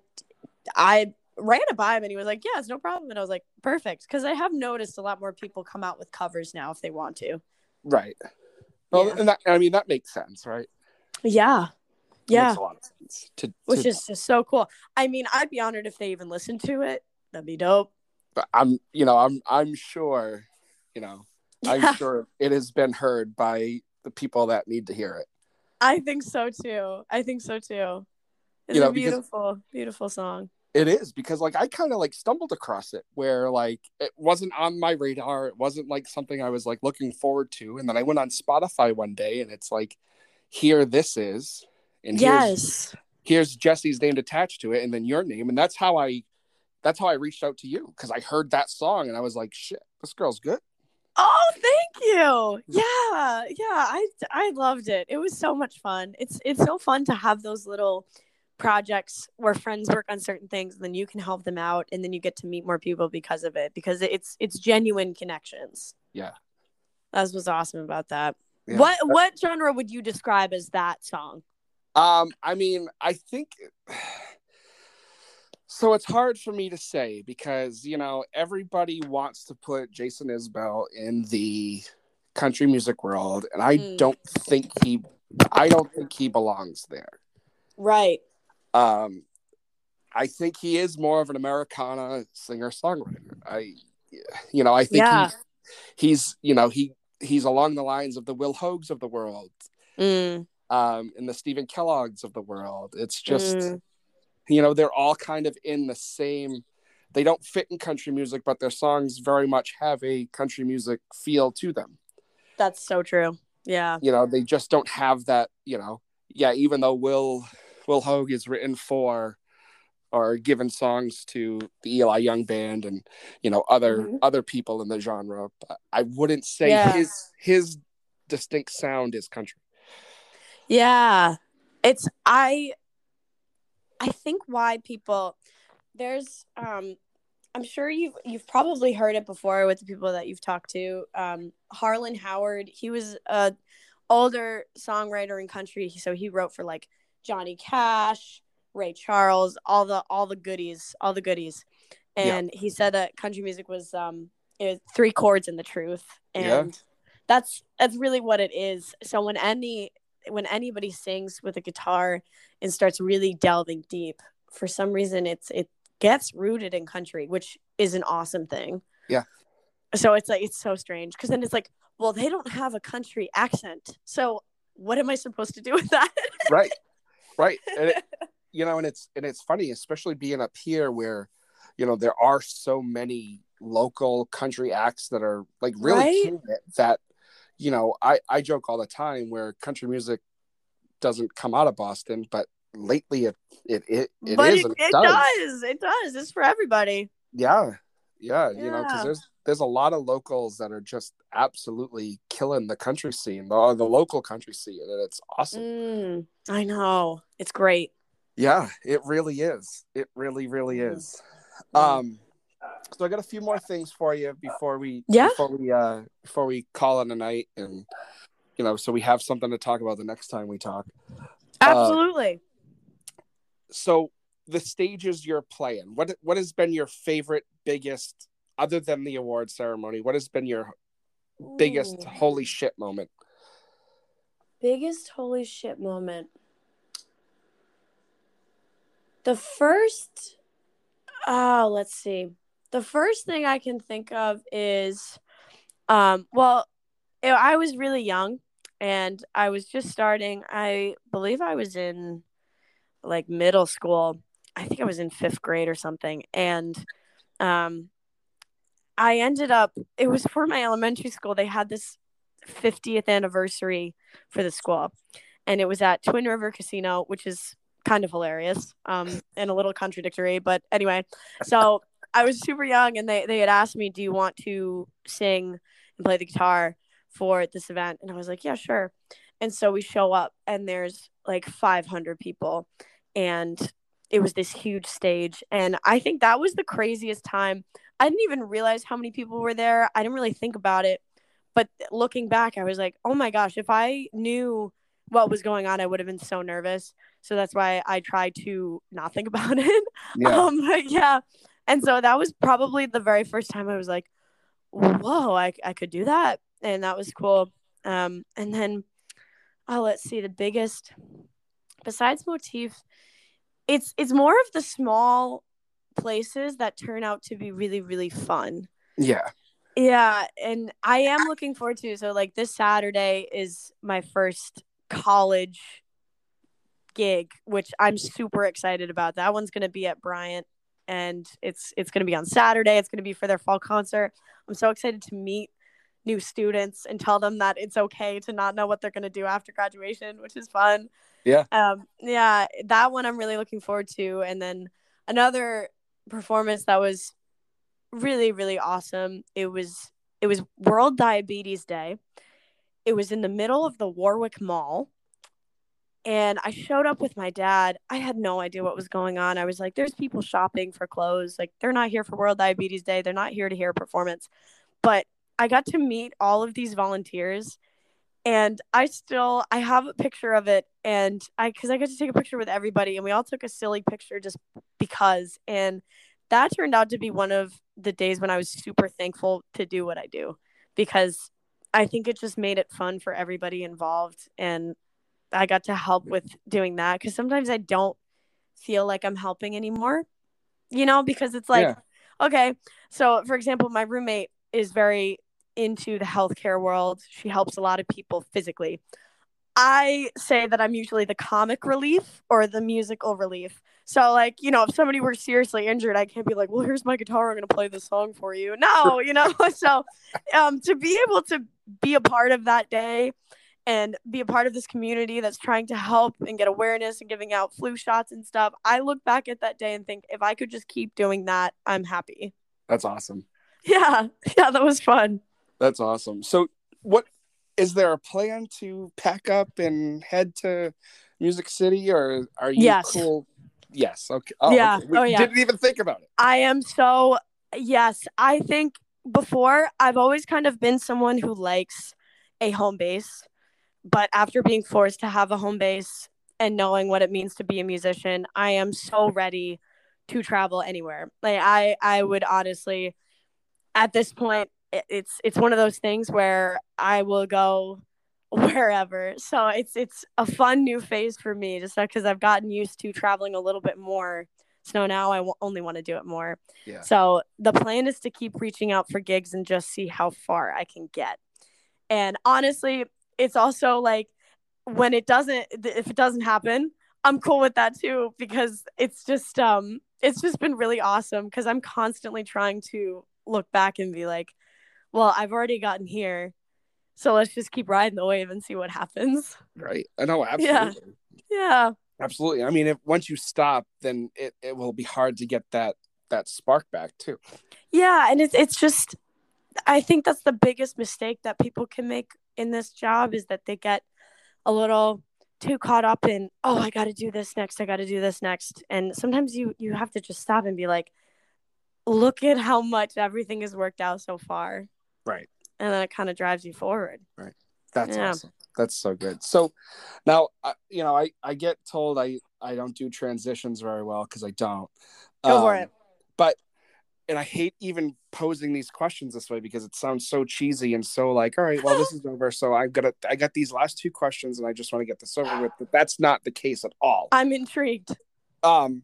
I ran it by him and he was like, yeah, it's no problem. And I was like, perfect. Because I have noticed a lot more people come out with covers now if they want to. Right. Well, Yeah. and that I mean that makes sense, right? Yeah. Yeah. makes a lot of sense. To, which is just so cool. I mean, I'd be honored if they even listened to it. That'd be dope. but I'm, you know, I'm, I'm sure, you know, I'm sure it has been heard by the people that need to hear it. I think so too. I think so too. It's You know, a because- beautiful, beautiful song. It is because like I kind of like stumbled across it where like it wasn't on my radar. It wasn't like something I was like looking forward to. And then I went on Spotify one day and it's like, here this is, and here's Yes. here's Jesse's name attached to it, and then your name, and that's how I that's how I reached out to you because I heard that song and I was like, shit, this girl's good. Oh, thank you. Yeah, yeah. I I loved it. It was so much fun. It's it's so fun to have those little projects where friends work on certain things and then you can help them out and then you get to meet more people because of it because it's it's genuine connections. Yeah. That's what's awesome about that. Yeah. What what genre would you describe as that song? Um, I mean, I think so. It's hard for me to say because you know everybody wants to put Jason Isbell in the country music world, and I Mm. don't think he, I don't think he belongs there. Right. Um, I think he is more of an Americana singer songwriter. I, you know, I think Yeah. he, he's, you know, he he's along the lines of the Will Hoges of the world, Mm, um, and the Stephen Kellogg's of the world. It's just, mm, you know, they're all kind of in the same. They don't fit in country music, but their songs very much have a country music feel to them. that's so true. Yeah. You know, they just don't have that. You know, yeah. Even though Will Will Hoge is written for or given songs to the Eli Young band and you know other Mhm. other people in the genre, but I wouldn't say Yeah. his his distinct sound is country. Yeah. It's I I think why people there's um I'm sure you've you've probably heard it before with the people that you've talked to. Um Harlan Howard, he was a older songwriter in country, so he wrote for like Johnny Cash, Ray Charles, all the all the goodies, all the goodies. Yeah. And he said that country music was um it was three chords in the truth. Yeah. And that's that's really what it is. So when any when anybody sings with a guitar and starts really delving deep, for some reason it's it gets rooted in country, which is an awesome thing. Yeah. So it's like it's so strange because then it's like, well, they don't have a country accent. So what am I supposed to do with that? right right and it, you know and it's and it's funny especially being up here where you know there are so many local country acts that are like really Right? that you know i i joke all the time where country music doesn't come out of boston but lately it it it, it but is it, it does. It does. It's for everybody. yeah yeah you know because there's there's a lot of locals that are just absolutely killing the country scene the, the local country scene and it's awesome Mm, I know. It's great. Yeah, it really is. It really, really Mm. is. Um, so I got a few more things for you before we Yeah. before we uh before we call it a night, and you know, so we have something to talk about the next time we talk. Absolutely. So the stages you're playing, what what has been your favorite, biggest, other than the award ceremony? What has been your biggest Ooh. holy shit moment? biggest holy shit moment. The first, oh, let's see. The first thing I can think of is, um, well, I was really young and I was just starting. I believe I was in like middle school. I think I was in fifth grade or something. And, um, I ended up, it was for my elementary school. They had this 50th anniversary for the school and it was at twin river casino which is kind of hilarious um and a little contradictory but anyway so i was super young and they, they had asked me do you want to sing and play the guitar for this event and i was like yeah sure and so we show up and there's like 500 people and it was this huge stage and i think that was the craziest time. I didn't even realize how many people were there. I didn't really think about it but looking back i was like oh my gosh if i knew what was going on i would have been so nervous. So that's why i tried to not think about it. Yeah. um yeah and so that was probably the very first time i was like whoa i, I could do that and that was cool. Um and then oh let's see the biggest besides motif it's it's more of the small places that turn out to be really really fun Yeah, yeah, and I am looking forward to. So like this Saturday is my first college gig, which I'm super excited about. That one's going to be at Bryant and it's it's going to be on Saturday. It's going to be for their fall concert. I'm so excited to meet new students and tell them that it's okay to not know what they're going to do after graduation, which is fun. Yeah. Um yeah, that one I'm really looking forward to and then another performance that was really really awesome. It was it was World Diabetes Day. It was in the middle of the Warwick Mall and I showed up with my dad. I had no idea what was going on. I was like, there's people shopping for clothes. Like, they're not here for World Diabetes Day. They're not here to hear a performance. But I got to meet all of these volunteers. And I still I have a picture of it and I cuz I got to take a picture with everybody and we all took a silly picture just because and that turned out to be one of the days when I was super thankful to do what I do because I think it just made it fun for everybody involved and I got to help with doing that because sometimes I don't feel like I'm helping anymore, you know, because it's like, yeah. okay, so for example, my roommate is very into the healthcare world. She helps a lot of people physically. I say that I'm usually the comic relief or the musical relief. So, like, you know, if somebody were seriously injured, I can't be like, well, here's my guitar. I'm going to play this song for you. No, you know, so um, to be able to be a part of that day and be a part of this community that's trying to help and get awareness and giving out flu shots and stuff. I look back at that day and think if I could just keep doing that, I'm happy. That's awesome. Yeah. Yeah, that was fun. That's awesome. So what is there a plan to pack up and head to Music City or are you yes. cool? Yes. Okay. Oh, yeah. Okay. We oh, yeah. didn't even think about it. I am so yes. I think before I've always kind of been someone who likes a home base but after being forced to have a home base and knowing what it means to be a musician, I am so ready to travel anywhere. Like I I would honestly at this point it's it's one of those things where I will go wherever. So it's it's a fun new phase for me just because I've gotten used to traveling a little bit more. So now I w- only want to do it more. Yeah. So the plan is to keep reaching out for gigs and just see how far I can get. And honestly, it's also like when it doesn't if it doesn't happen i'm cool with that too because it's just um it's just been really awesome because i'm constantly trying to look back and be like well i've already gotten here. So let's just keep riding the wave and see what happens. Right? I know absolutely. Yeah, yeah. absolutely. I mean if once you stop then it, it will be hard to get that that spark back too. Yeah and it's it's just i think that's the biggest mistake that people can make in this job is that they get a little too caught up in oh i got to do this next i got to do this next. And sometimes you you have to just stop and be like look at how much everything has worked out so far right and then it kind of drives you forward right that's yeah. awesome that's so good so now you know i i get told i i don't do transitions very well because i don't go um, for it but and I hate even posing these questions this way because it sounds so cheesy and so like, all right, well, this is over. So I've got I got these last two questions and I just want to get this over with. But that's not the case at all. I'm intrigued. Um,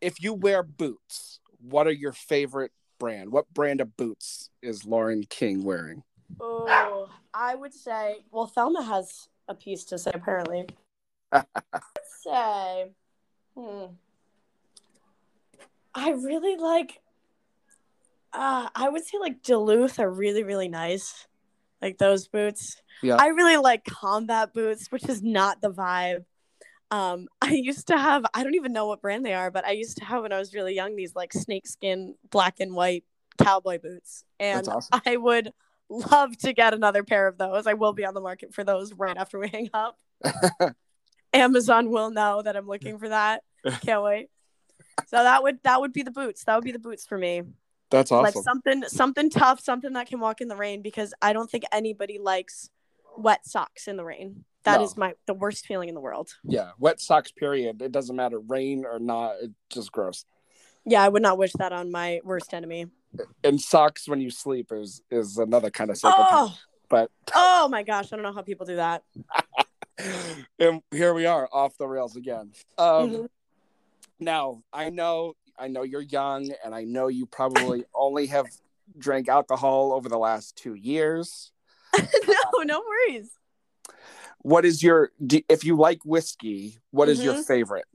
if you wear boots, what are your favorite brand? What brand of boots is Lauren King wearing? Oh, I would say, well, Thelma has a piece to say apparently. I'd say, hmm. I really like uh, I would say like Duluth are really really nice, like those boots. Yeah. I really like combat boots, which is not the vibe. Um, I used to have I don't even know what brand they are, but I used to have when I was really young these like snakeskin black and white cowboy boots, and awesome. I would love to get another pair of those. I will be on the market for those right after we hang up. Amazon will know that I'm looking for that. Can't wait. So that would that would be the boots. That would be the boots for me. That's awesome. Like something something tough, something that can walk in the rain because I don't think anybody likes wet socks in the rain. That no. is my the worst feeling in the world. Yeah, wet socks period. It doesn't matter rain or not, it's just gross. Yeah, I would not wish that on my worst enemy. And socks when you sleep is is another kind of psychopath. Oh, but oh my gosh, I don't know how people do that. and here we are off the rails again. Um, mm-hmm. Now I know I know you're young, and I know you probably only have drank alcohol over the last two years. no, no worries. What is your do, if you like whiskey? What is your Mhm. favorite?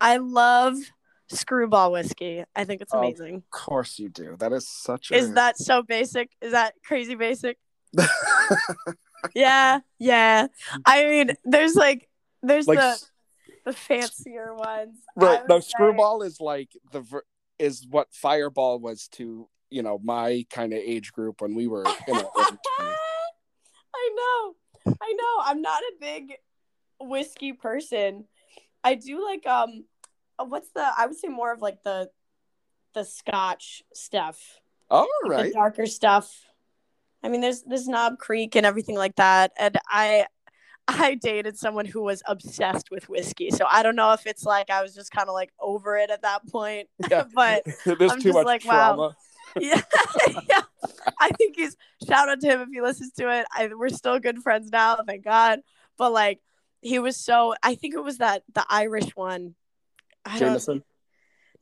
I love Skrewball whiskey. I think it's amazing. Of course you do. That is such a Is that so basic? Is that crazy basic? yeah, yeah. I mean, there's like there's Like the the fancier ones. Right? No, say. Skrewball is like the is what Fireball was to you know my kind of age group when we were in our early 20s. I know. I know. I'm not a big whiskey person. I do like um uh, what's the I would say more of like the the scotch stuff. All The right. darker stuff. I mean there's there's Knob Creek and everything like that. And I I dated someone who was obsessed with whiskey. So I don't know if it's like I was just kind of like over it at that point. Yeah. but There's I'm too just much like, wow. Yeah, yeah. I think he's shout out to him if he listens to it. I, we're still good friends now, thank God. But like, he was so. I think it was that the Irish one. I. Jameson.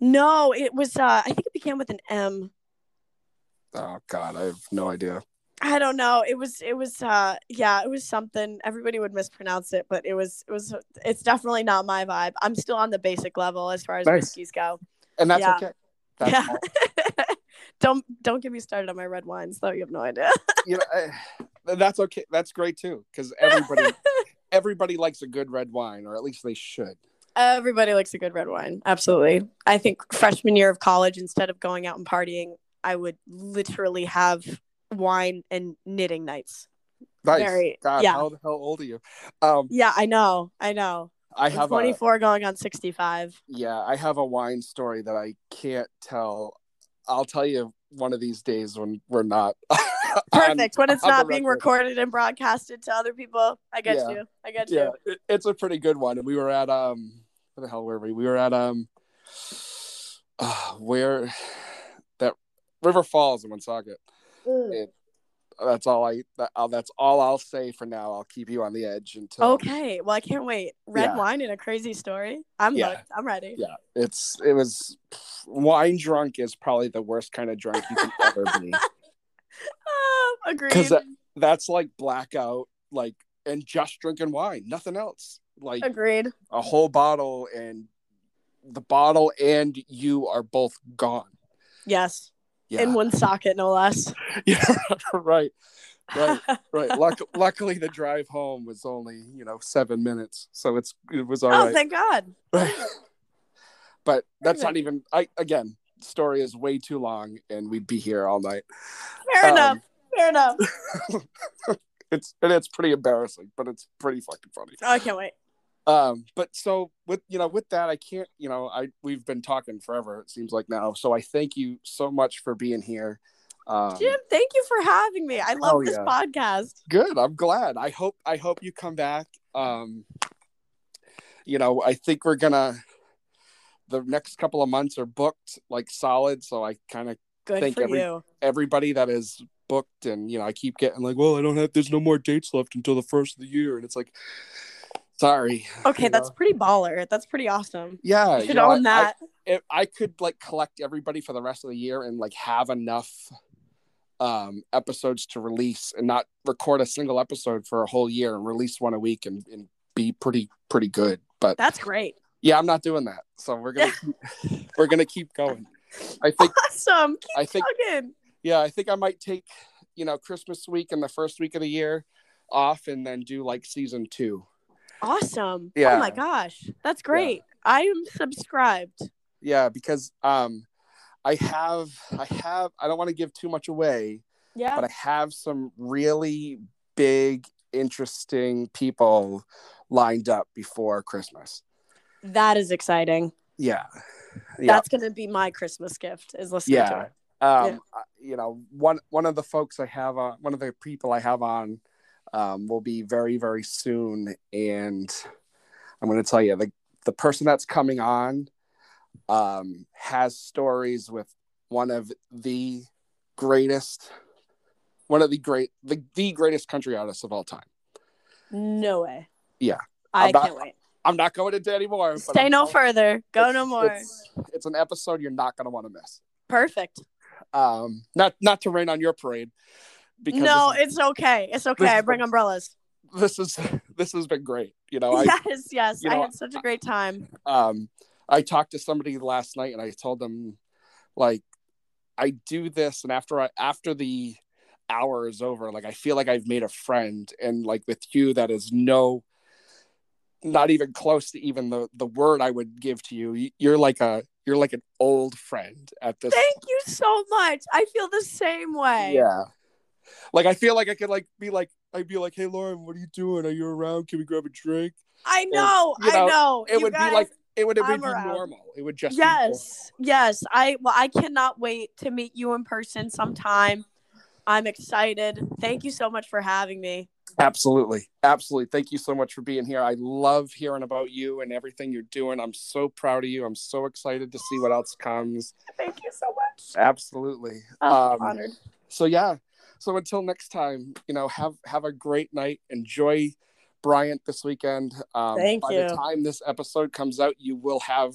No, it was. uh I think it began with an M. Oh God, I have no idea. I don't know. It was. It was. uh Yeah, it was something. Everybody would mispronounce it, but it was. It was. It's definitely not my vibe. I'm still on the basic level as far as Nice. whiskeys go. And that's Yeah. okay. That's yeah. don't don't get me started on my red wines though. You have no idea. you know, eh, that's okay. That's great too, because everybody everybody likes a good red wine, or at least they should. Everybody likes a good red wine. Absolutely. I think freshman year of college, instead of going out and partying, I would literally have wine and knitting nights. Nice. Very- God, yeah. how the hell old are you? Um, Yeah, I know. I know. I have a 24 going on 65. yeah, I have a wine story that I can't tell. I'll tell you one of these days when we're not. on- Perfect. when it's not being record. recorded and broadcasted to other people. I get Yeah. you. I get Yeah, you. it- it's a pretty good one. And we were at um, where the hell were we? We were at um, uh, where that River Falls in Woonsocket. It, that's all I. That, uh, that's all I'll say for now. I'll keep you on the edge until. Okay. Well, I can't wait. Red Yeah. wine and a crazy story. I'm Yeah. hooked. I'm ready. Yeah, it's it was wine drunk is probably the worst kind of drunk you can ever be Oh, agreed. because that, that's like blackout, like and just drinking wine, nothing else. Like agreed. a whole bottle and the bottle and you are both gone. Yes. Yeah, In one socket, no less. yeah, right, right, right. Luck- luckily, the drive home was only you know seven minutes, so it's it was all oh, right. thank God. but that's not even. I again, story is way too long, and we'd be here all night. Fair Um, enough. Fair enough. It's and it's pretty embarrassing, but it's pretty fucking funny. Oh, I can't wait. Um, but so with you know with that, I can't you know I we've been talking forever. It seems like now. So I thank you so much for being here. Um, Jim, thank you for having me. I love Oh, this yeah. podcast. good. I'm glad. I hope I hope you come back. Um, you know, I think we're gonna. The next couple of months are booked like solid, so I kind of Thank every- you. everybody that is booked and you know i keep getting like well i don't have there's no more dates left until the first of the year and it's like sorry Okay, that's know? pretty baller. That's pretty awesome. yeah You you should know, own I- I- that. if I could like collect everybody for the rest of the year and like have enough um episodes to release and not record a single episode for a whole year and release one a week and, and be pretty pretty good but That's great. yeah i'm not doing that so we're gonna keep, we're gonna keep going i think Awesome. Keep I think- talking. yeah i think i might take you know christmas week and the first week of the year off and then do like season two Awesome. Oh my gosh. That's great. I am subscribed. yeah because um i have i have i don't want to give too much away Yeah. but i have some really big interesting people lined up before christmas that is exciting. yeah yeah That's gonna be my Christmas gift is listening to yeah it. um uh, you know one one of the folks i have on one of the people i have on um will be very very soon and i'm going to tell you the the person that's coming on um has stories with one of the greatest one of the great the, the greatest country artists of all time No way. yeah I I'm not- can't wait. i'm not going into anymore but Stay no further. Go no more. it's, it's an episode you're not going to want to miss Perfect. um not not to rain on your parade No, this is- it's okay. It's okay. I bring umbrellas. this is this has been great. You know, I, yes, yes, you I had such a great time. um, I talked to somebody last night and I told them like I do this and after I after the hour is over, like I feel like I've made a friend and like with you that is no not even close to even the the word I would give to you. You're like a you're like an old friend at this Thank you so much. I feel the same way. Yeah. Like I feel like I could like be like I'd be like, Hey Lauren, what are you doing? Are you around? Can we grab a drink? I know, you I know. It You would guys- be like it would, it would I'm be around. normal. It would just be. Yes, yes. I well, I cannot wait to meet you in person sometime. I'm excited. Thank you so much for having me. Absolutely. Absolutely. Thank you so much for being here. I love hearing about you and everything you're doing. I'm so proud of you. I'm so excited to see what else comes. Thank you so much. Absolutely. Oh, Um, honored. So yeah. So until next time, you know, have have a great night. Enjoy Bryant this weekend. Um, Thank by you. the time this episode comes out, you will have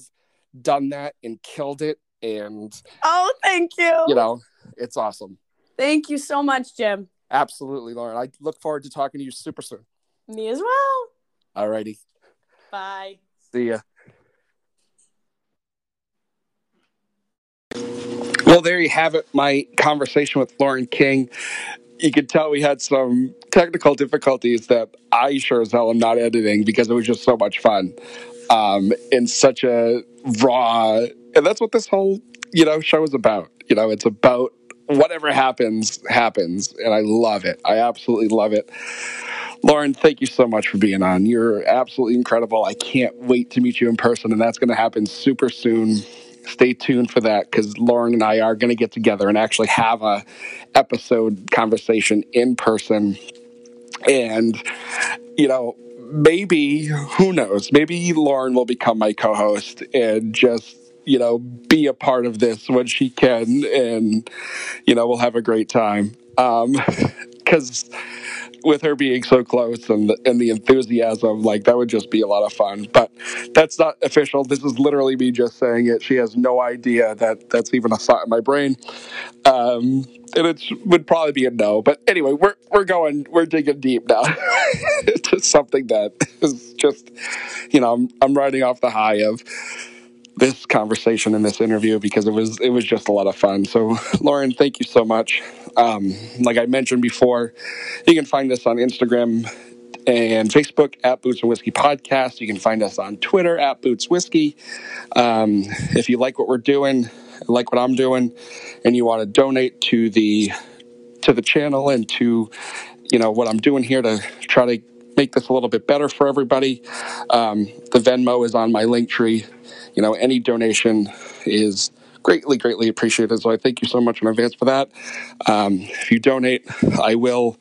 done that and killed it. And Oh, thank you. you know, it's awesome. Thank you so much, Jim. Absolutely, Lauren. I look forward to talking to you super soon. Me as well. All righty. Bye. See ya. Well, there you have it. My conversation with Lauren King. You could tell we had some technical difficulties that I sure as hell am not editing because it was just so much fun. Um, in such a raw, and that's what this whole you know show is about. You know, it's about whatever happens happens, and I love it. I absolutely love it. Lauren, thank you so much for being on. You're absolutely incredible. I can't wait to meet you in person, and that's going to happen super soon. Stay tuned for that because Lauren and I are going to get together and actually have a episode conversation in person. And you know, maybe who knows? Maybe Lauren will become my co-host and just you know be a part of this when she can, and you know we'll have a great time. Um, because with her being so close and the, and the enthusiasm, like that would just be a lot of fun. But that's not official. This is literally me just saying it. She has no idea that that's even a thought in my brain. Um, and it would probably be a no. But anyway, we're we're going, we're digging deep now into something that is just, you know, I'm I'm riding off the high of this conversation and this interview because it was it was just a lot of fun. So Lauren, thank you so much. Um, like I mentioned before, you can find us on Instagram and Facebook at Boots and Whiskey Podcast. You can find us on Twitter at Boots Whiskey. Um, if you like what we're doing, like what I'm doing, and you want to donate to the to the channel and to you know what I'm doing here to try to make this a little bit better for everybody, um, the Venmo is on my Linktree. You know, any donation is greatly, greatly appreciated. So I thank you so much in advance for that. Um, if you donate, I will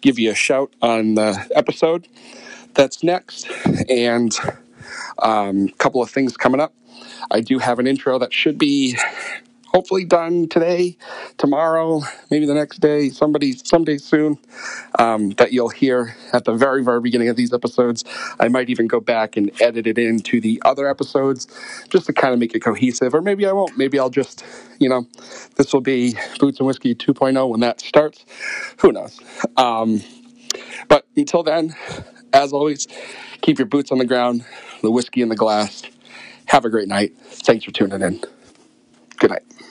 give you a shout on the episode that's next. And um, a couple of things coming up. I do have an intro that should be hopefully done today, tomorrow, maybe the next day, somebody someday soon. Um, that you'll hear at the very, very beginning of these episodes. I might even go back and edit it into the other episodes just to kind of make it cohesive, or maybe I won't. Maybe I'll just, you know, this will be Boots and Whiskey 2.0 when that starts. Who knows? Um, but until then, as always, keep your boots on the ground, the whiskey in the glass. Have a great night. Thanks for tuning in. Good night.